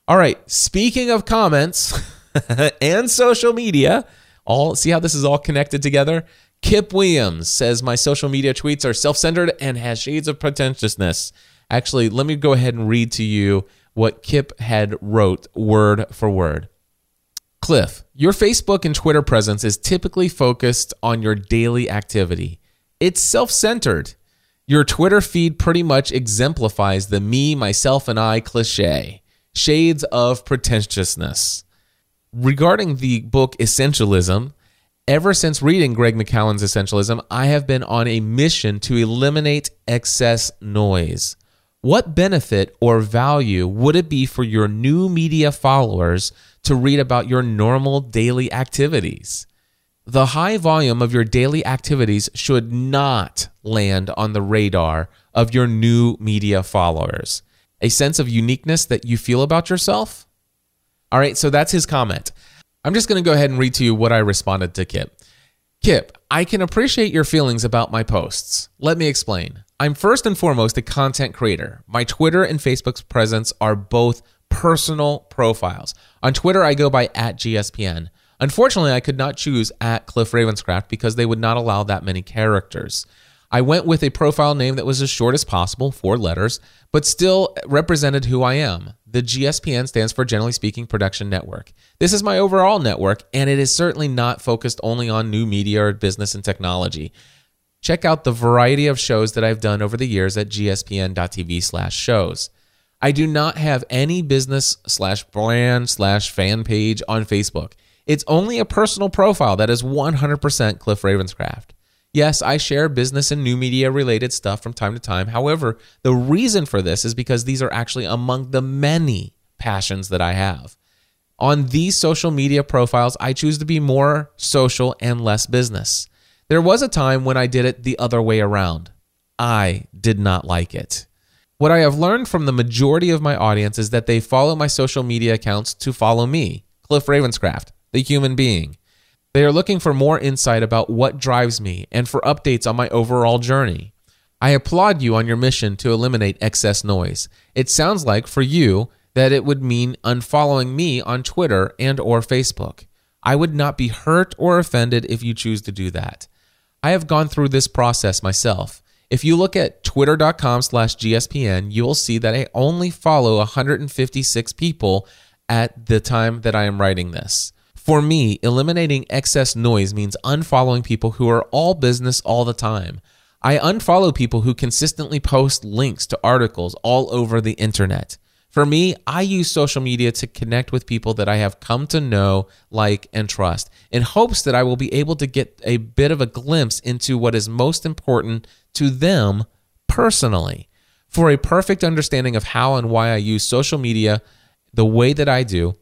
All right, speaking of comments [LAUGHS] and social media, all see how this is all connected together. Kip Williams says my social media tweets are self-centered and has shades of pretentiousness. Actually, let me go ahead and read to you what Kip had wrote word for word. Cliff, your Facebook and Twitter presence is typically focused on your daily activity. It's self centered. Your Twitter feed pretty much exemplifies the me, myself, and I cliche, shades of pretentiousness. Regarding the book Essentialism, ever since reading Greg McKeown's Essentialism, I have been on a mission to eliminate excess noise. What benefit or value would it be for your new media followers to read about your normal daily activities? The high volume of your daily activities should not land on the radar of your new media followers. A sense of uniqueness that you feel about yourself? All right, so that's his comment. I'm just going to go ahead and read to you what I responded to Kip. Kip, I can appreciate your feelings about my posts. Let me explain. I'm first and foremost a content creator. My Twitter and Facebook's presence are both personal profiles. On Twitter, I go by at GSPN. Unfortunately, I could not choose at Cliff Ravenscraft because they would not allow that many characters. I went with a profile name that was as short as possible, four letters, but still represented who I am. The GSPN stands for Generally Speaking Production Network. This is my overall network, and it is certainly not focused only on new media or business and technology. Check out the variety of shows that I've done over the years at gspn.tv slash shows. I do not have any business slash brand slash fan page on Facebook. It's only a personal profile that is 100% Cliff Ravenscraft. Yes, I share business and new media related stuff from time to time. However, the reason for this is because these are actually among the many passions that I have. On these social media profiles, I choose to be more social and less business. There was a time when I did it the other way around. I did not like it. What I have learned from the majority of my audience is that they follow my social media accounts to follow me, Cliff Ravenscraft, the human being. They are looking for more insight about what drives me and for updates on my overall journey. I applaud you on your mission to eliminate excess noise. It sounds like for you that it would mean unfollowing me on Twitter and or Facebook. I would not be hurt or offended if you choose to do that. I have gone through this process myself. If you look at twitter.com slash GSPN, you will see that I only follow 156 people at the time that I am writing this. For me, eliminating excess noise means unfollowing people who are all business all the time. I unfollow people who consistently post links to articles all over the internet. For me, I use social media to connect with people that I have come to know, like, and trust in hopes that I will be able to get a bit of a glimpse into what is most important to them personally. For a perfect understanding of how and why I use social media the way that I do,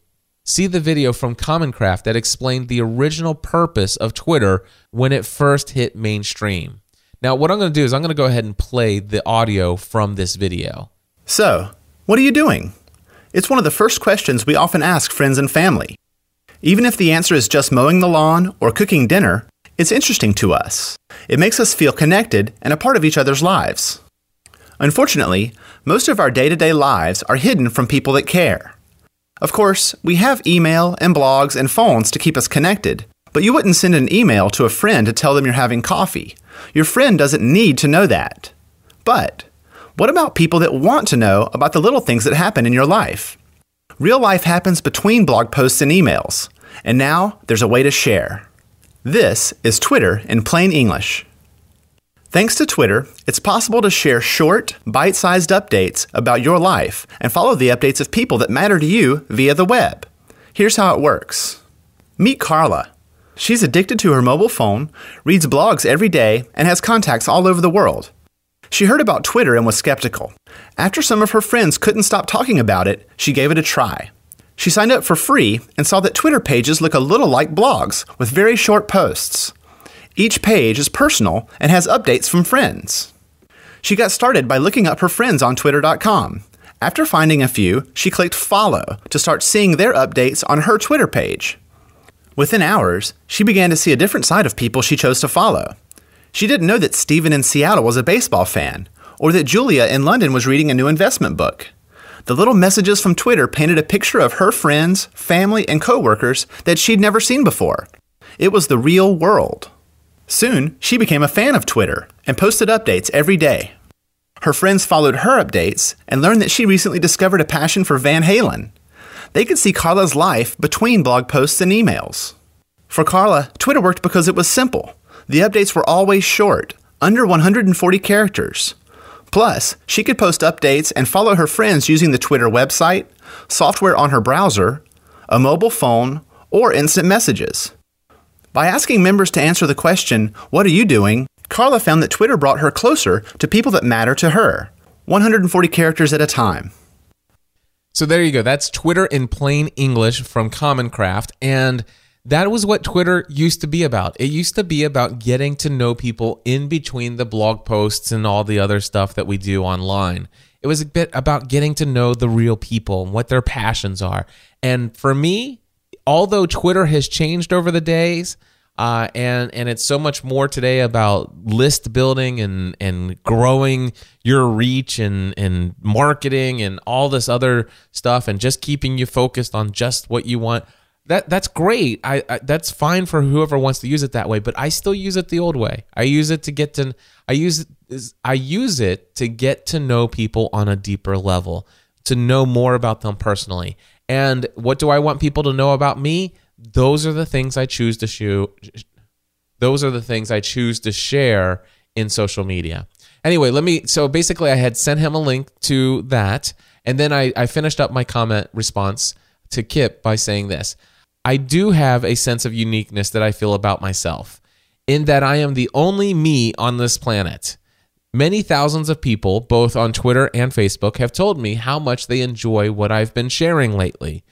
See the video from Commoncraft that explained the original purpose of Twitter when it first hit mainstream. Now, what I'm going to do is I'm going to go ahead and play the audio from this video. So, what are you doing? It's one of the first questions we often ask friends and family. Even if the answer is just mowing the lawn or cooking dinner, it's interesting to us. It makes us feel connected and a part of each other's lives. Unfortunately, most of our day to day lives are hidden from people that care. Of course, we have email and blogs and phones to keep us connected, but you wouldn't send an email to a friend to tell them you're having coffee. Your friend doesn't need to know that. But what about people that want to know about the little things that happen in your life? Real life happens between blog posts and emails, and now there's a way to share. This is Twitter in plain English. Thanks to Twitter, it's possible to share short, bite sized updates about your life and follow the updates of people that matter to you via the web. Here's how it works Meet Carla. She's addicted to her mobile phone, reads blogs every day, and has contacts all over the world. She heard about Twitter and was skeptical. After some of her friends couldn't stop talking about it, she gave it a try. She signed up for free and saw that Twitter pages look a little like blogs with very short posts. Each page is personal and has updates from friends. She got started by looking up her friends on Twitter.com. After finding a few, she clicked follow to start seeing their updates on her Twitter page. Within hours, she began to see a different side of people she chose to follow. She didn't know that Steven in Seattle was a baseball fan, or that Julia in London was reading a new investment book. The little messages from Twitter painted a picture of her friends, family, and coworkers that she'd never seen before. It was the real world. Soon, she became a fan of Twitter and posted updates every day. Her friends followed her updates and learned that she recently discovered a passion for Van Halen. They could see Carla's life between blog posts and emails. For Carla, Twitter worked because it was simple. The updates were always short, under 140 characters. Plus, she could post updates and follow her friends using the Twitter website, software on her browser, a mobile phone, or instant messages. By asking members to answer the question, What are you doing? Carla found that Twitter brought her closer to people that matter to her, 140 characters at a time. So there you go. That's Twitter in plain English from Common Craft. And that was what Twitter used to be about. It used to be about getting to know people in between the blog posts and all the other stuff that we do online. It was a bit about getting to know the real people and what their passions are. And for me, although Twitter has changed over the days, uh, and and it's so much more today about list building and and growing your reach and and marketing and all this other stuff and just keeping you focused on just what you want. That that's great. I, I that's fine for whoever wants to use it that way, but I still use it the old way. I use it to get to I use I use it to get to know people on a deeper level, to know more about them personally. And what do I want people to know about me? Those are the things I choose to shoot. Those are the things I choose to share in social media. Anyway, let me. So basically, I had sent him a link to that, and then I, I finished up my comment response to Kip by saying this I do have a sense of uniqueness that I feel about myself, in that I am the only me on this planet. Many thousands of people, both on Twitter and Facebook, have told me how much they enjoy what I've been sharing lately.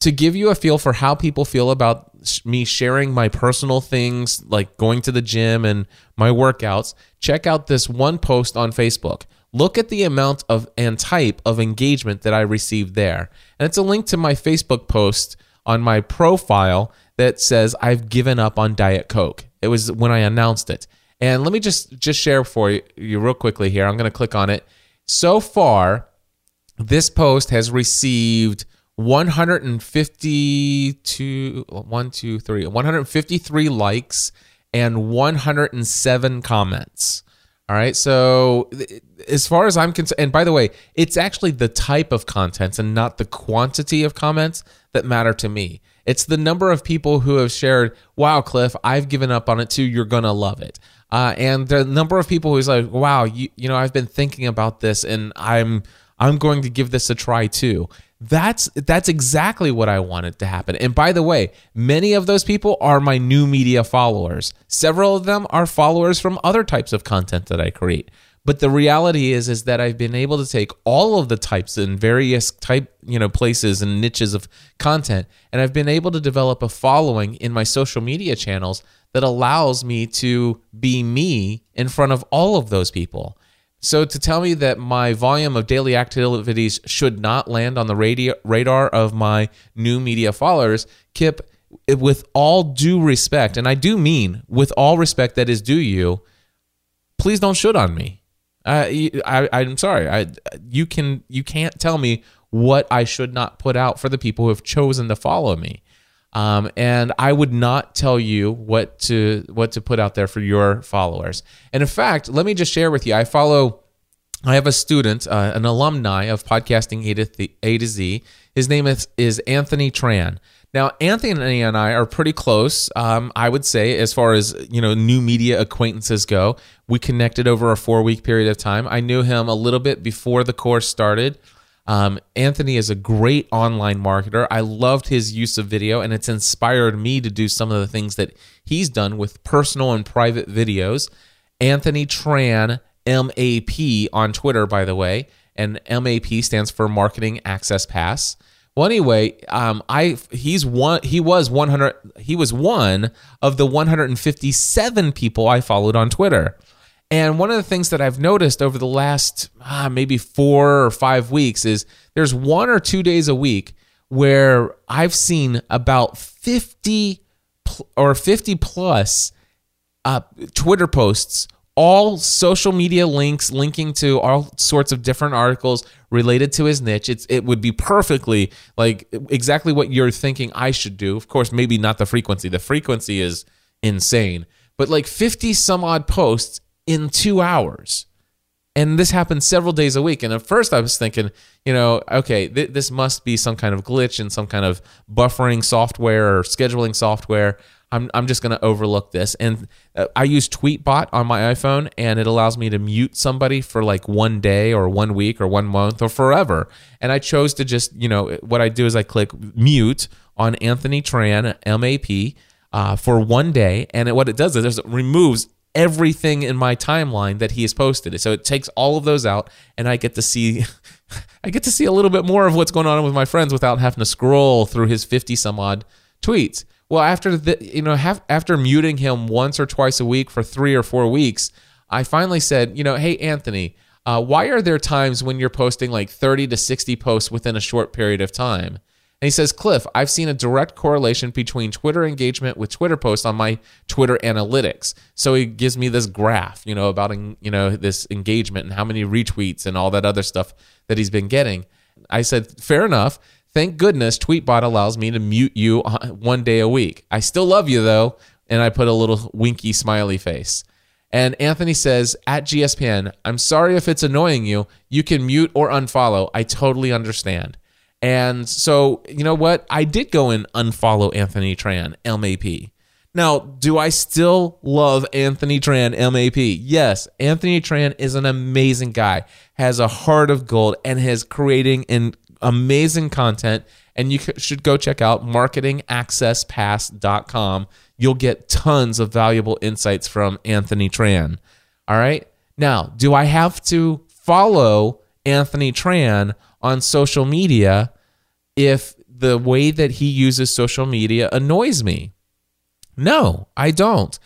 To give you a feel for how people feel about me sharing my personal things, like going to the gym and my workouts, check out this one post on Facebook. Look at the amount of and type of engagement that I received there. And it's a link to my Facebook post on my profile that says I've given up on Diet Coke. It was when I announced it. And let me just just share for you, you real quickly here. I'm going to click on it. So far, this post has received 152 1 2 3 153 likes and 107 comments. All right. So, as far as I'm concerned, and by the way, it's actually the type of contents and not the quantity of comments that matter to me. It's the number of people who have shared, wow, Cliff, I've given up on it too. You're going to love it. Uh, and the number of people who's like, wow, you, you know, I've been thinking about this and I'm, I'm going to give this a try too. That's that's exactly what I wanted to happen. And by the way, many of those people are my new media followers. Several of them are followers from other types of content that I create. But the reality is is that I've been able to take all of the types and various type, you know, places and niches of content and I've been able to develop a following in my social media channels that allows me to be me in front of all of those people. So to tell me that my volume of daily activities should not land on the radio, radar of my new media followers, Kip, with all due respect, and I do mean with all respect that is due you, please don't shoot on me. I, I, am sorry. I, you can, you can't tell me what I should not put out for the people who have chosen to follow me. Um, and I would not tell you what to what to put out there for your followers. And in fact, let me just share with you. I follow. I have a student, uh, an alumni of podcasting A to, a to Z. His name is, is Anthony Tran. Now, Anthony and I are pretty close. Um, I would say, as far as you know, new media acquaintances go. We connected over a four week period of time. I knew him a little bit before the course started. Um, Anthony is a great online marketer. I loved his use of video, and it's inspired me to do some of the things that he's done with personal and private videos. Anthony Tran, MAP on Twitter, by the way, and MAP stands for Marketing Access Pass. Well, anyway, um, I he's one. He was one hundred. He was one of the one hundred and fifty-seven people I followed on Twitter. And one of the things that I've noticed over the last ah, maybe four or five weeks is there's one or two days a week where I've seen about 50 pl- or 50 plus uh, Twitter posts, all social media links linking to all sorts of different articles related to his niche. It's, it would be perfectly like exactly what you're thinking I should do. Of course, maybe not the frequency. The frequency is insane, but like 50 some odd posts in two hours. And this happens several days a week. And at first, I was thinking, you know, okay, th- this must be some kind of glitch in some kind of buffering software or scheduling software. I'm, I'm just going to overlook this. And uh, I use Tweetbot on my iPhone, and it allows me to mute somebody for like one day or one week or one month or forever. And I chose to just, you know, what I do is I click mute on Anthony Tran, MAP, uh, for one day. And it, what it does is it removes everything in my timeline that he has posted. So it takes all of those out and I get to see [LAUGHS] I get to see a little bit more of what's going on with my friends without having to scroll through his 50 some odd tweets. Well, after the you know, after muting him once or twice a week for 3 or 4 weeks, I finally said, you know, hey Anthony, uh, why are there times when you're posting like 30 to 60 posts within a short period of time? And he says, Cliff, I've seen a direct correlation between Twitter engagement with Twitter posts on my Twitter analytics. So he gives me this graph, you know, about you know this engagement and how many retweets and all that other stuff that he's been getting. I said, fair enough. Thank goodness Tweetbot allows me to mute you uh, one day a week. I still love you though. And I put a little winky smiley face. And Anthony says at GSPN, I'm sorry if it's annoying you. You can mute or unfollow. I totally understand. And so, you know what? I did go and unfollow Anthony Tran, MAP. Now, do I still love Anthony Tran, MAP? Yes, Anthony Tran is an amazing guy, has a heart of gold, and is creating an amazing content. And you should go check out marketingaccesspass.com. You'll get tons of valuable insights from Anthony Tran. All right. Now, do I have to follow Anthony Tran on social media if the way that he uses social media annoys me? No, I don't.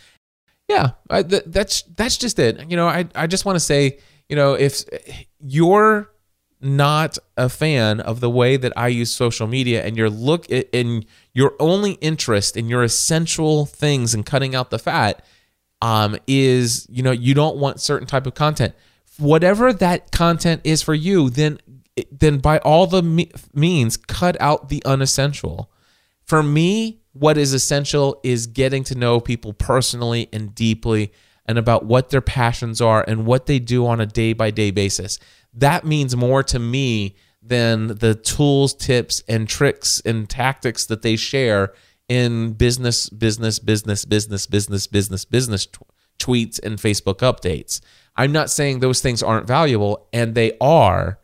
Yeah, I, th- that's that's just it. You know, I I just want to say, you know, if you're not a fan of the way that I use social media and your look in your only interest in your essential things and cutting out the fat um, is you know you don't want certain type of content whatever that content is for you then then by all the me- means cut out the unessential for me what is essential is getting to know people personally and deeply and about what their passions are and what they do on a day by day basis. That means more to me than the tools, tips, and tricks and tactics that they share in business, business, business, business, business, business, business t- tweets and Facebook updates. I'm not saying those things aren't valuable, and they are,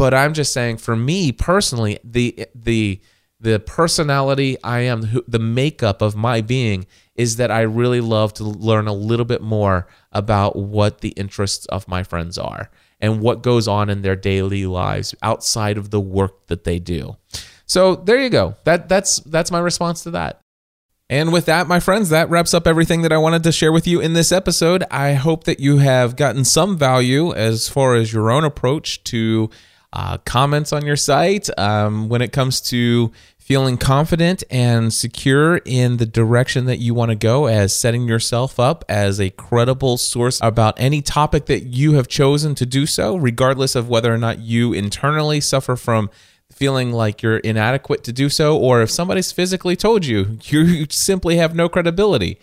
but I'm just saying for me personally, the the the personality I am, the makeup of my being is that I really love to learn a little bit more about what the interests of my friends are and what goes on in their daily lives outside of the work that they do. So there you go. That that's that's my response to that. And with that, my friends, that wraps up everything that I wanted to share with you in this episode. I hope that you have gotten some value as far as your own approach to uh, comments on your site um, when it comes to feeling confident and secure in the direction that you want to go as setting yourself up as a credible source about any topic that you have chosen to do so, regardless of whether or not you internally suffer from feeling like you're inadequate to do so, or if somebody's physically told you [LAUGHS] you simply have no credibility.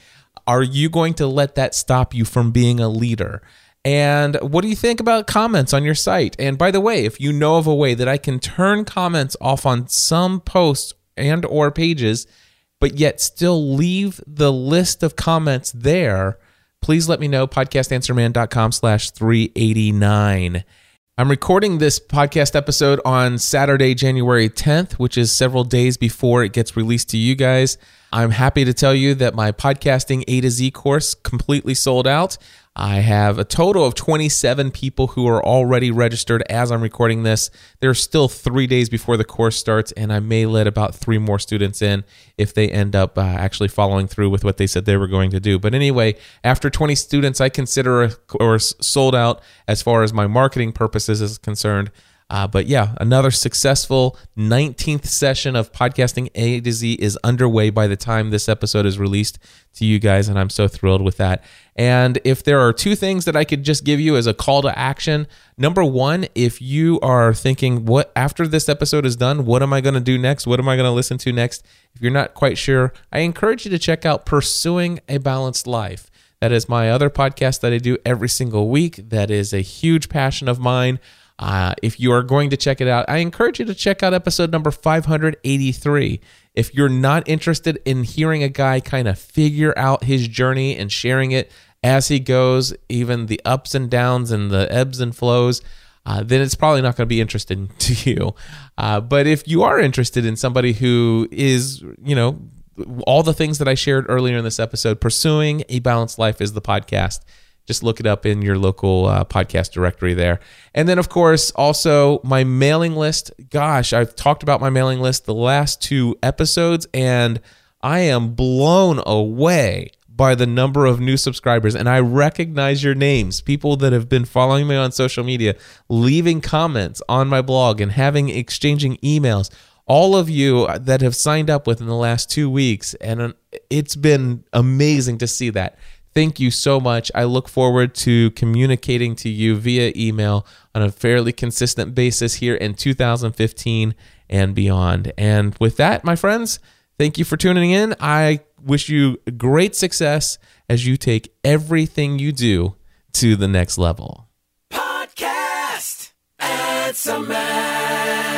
Are you going to let that stop you from being a leader? And what do you think about comments on your site? And by the way, if you know of a way that I can turn comments off on some posts and or pages, but yet still leave the list of comments there, please let me know. Podcastanswerman.com slash 389. I'm recording this podcast episode on Saturday, January 10th, which is several days before it gets released to you guys. I'm happy to tell you that my podcasting A to Z course completely sold out. I have a total of 27 people who are already registered as I'm recording this. There's still three days before the course starts, and I may let about three more students in if they end up uh, actually following through with what they said they were going to do. But anyway, after 20 students, I consider a course sold out as far as my marketing purposes is concerned. Uh, but yeah, another successful 19th session of podcasting A to Z is underway by the time this episode is released to you guys, and I'm so thrilled with that. And if there are two things that I could just give you as a call to action, number one, if you are thinking, what after this episode is done, what am I going to do next? What am I going to listen to next? If you're not quite sure, I encourage you to check out Pursuing a Balanced Life. That is my other podcast that I do every single week. That is a huge passion of mine. Uh, if you are going to check it out, I encourage you to check out episode number 583. If you're not interested in hearing a guy kind of figure out his journey and sharing it as he goes, even the ups and downs and the ebbs and flows, uh, then it's probably not going to be interesting [LAUGHS] to you. Uh, but if you are interested in somebody who is, you know, all the things that I shared earlier in this episode, Pursuing a Balanced Life is the podcast. Just look it up in your local uh, podcast directory there. And then, of course, also my mailing list. Gosh, I've talked about my mailing list the last two episodes, and I am blown away by the number of new subscribers. And I recognize your names, people that have been following me on social media, leaving comments on my blog, and having exchanging emails all of you that have signed up within the last two weeks. And it's been amazing to see that. Thank you so much. I look forward to communicating to you via email on a fairly consistent basis here in 2015. and beyond. And with that, my friends, thank you for tuning in. I wish you great success as you take everything you do to the next level. Podcast. It's a man.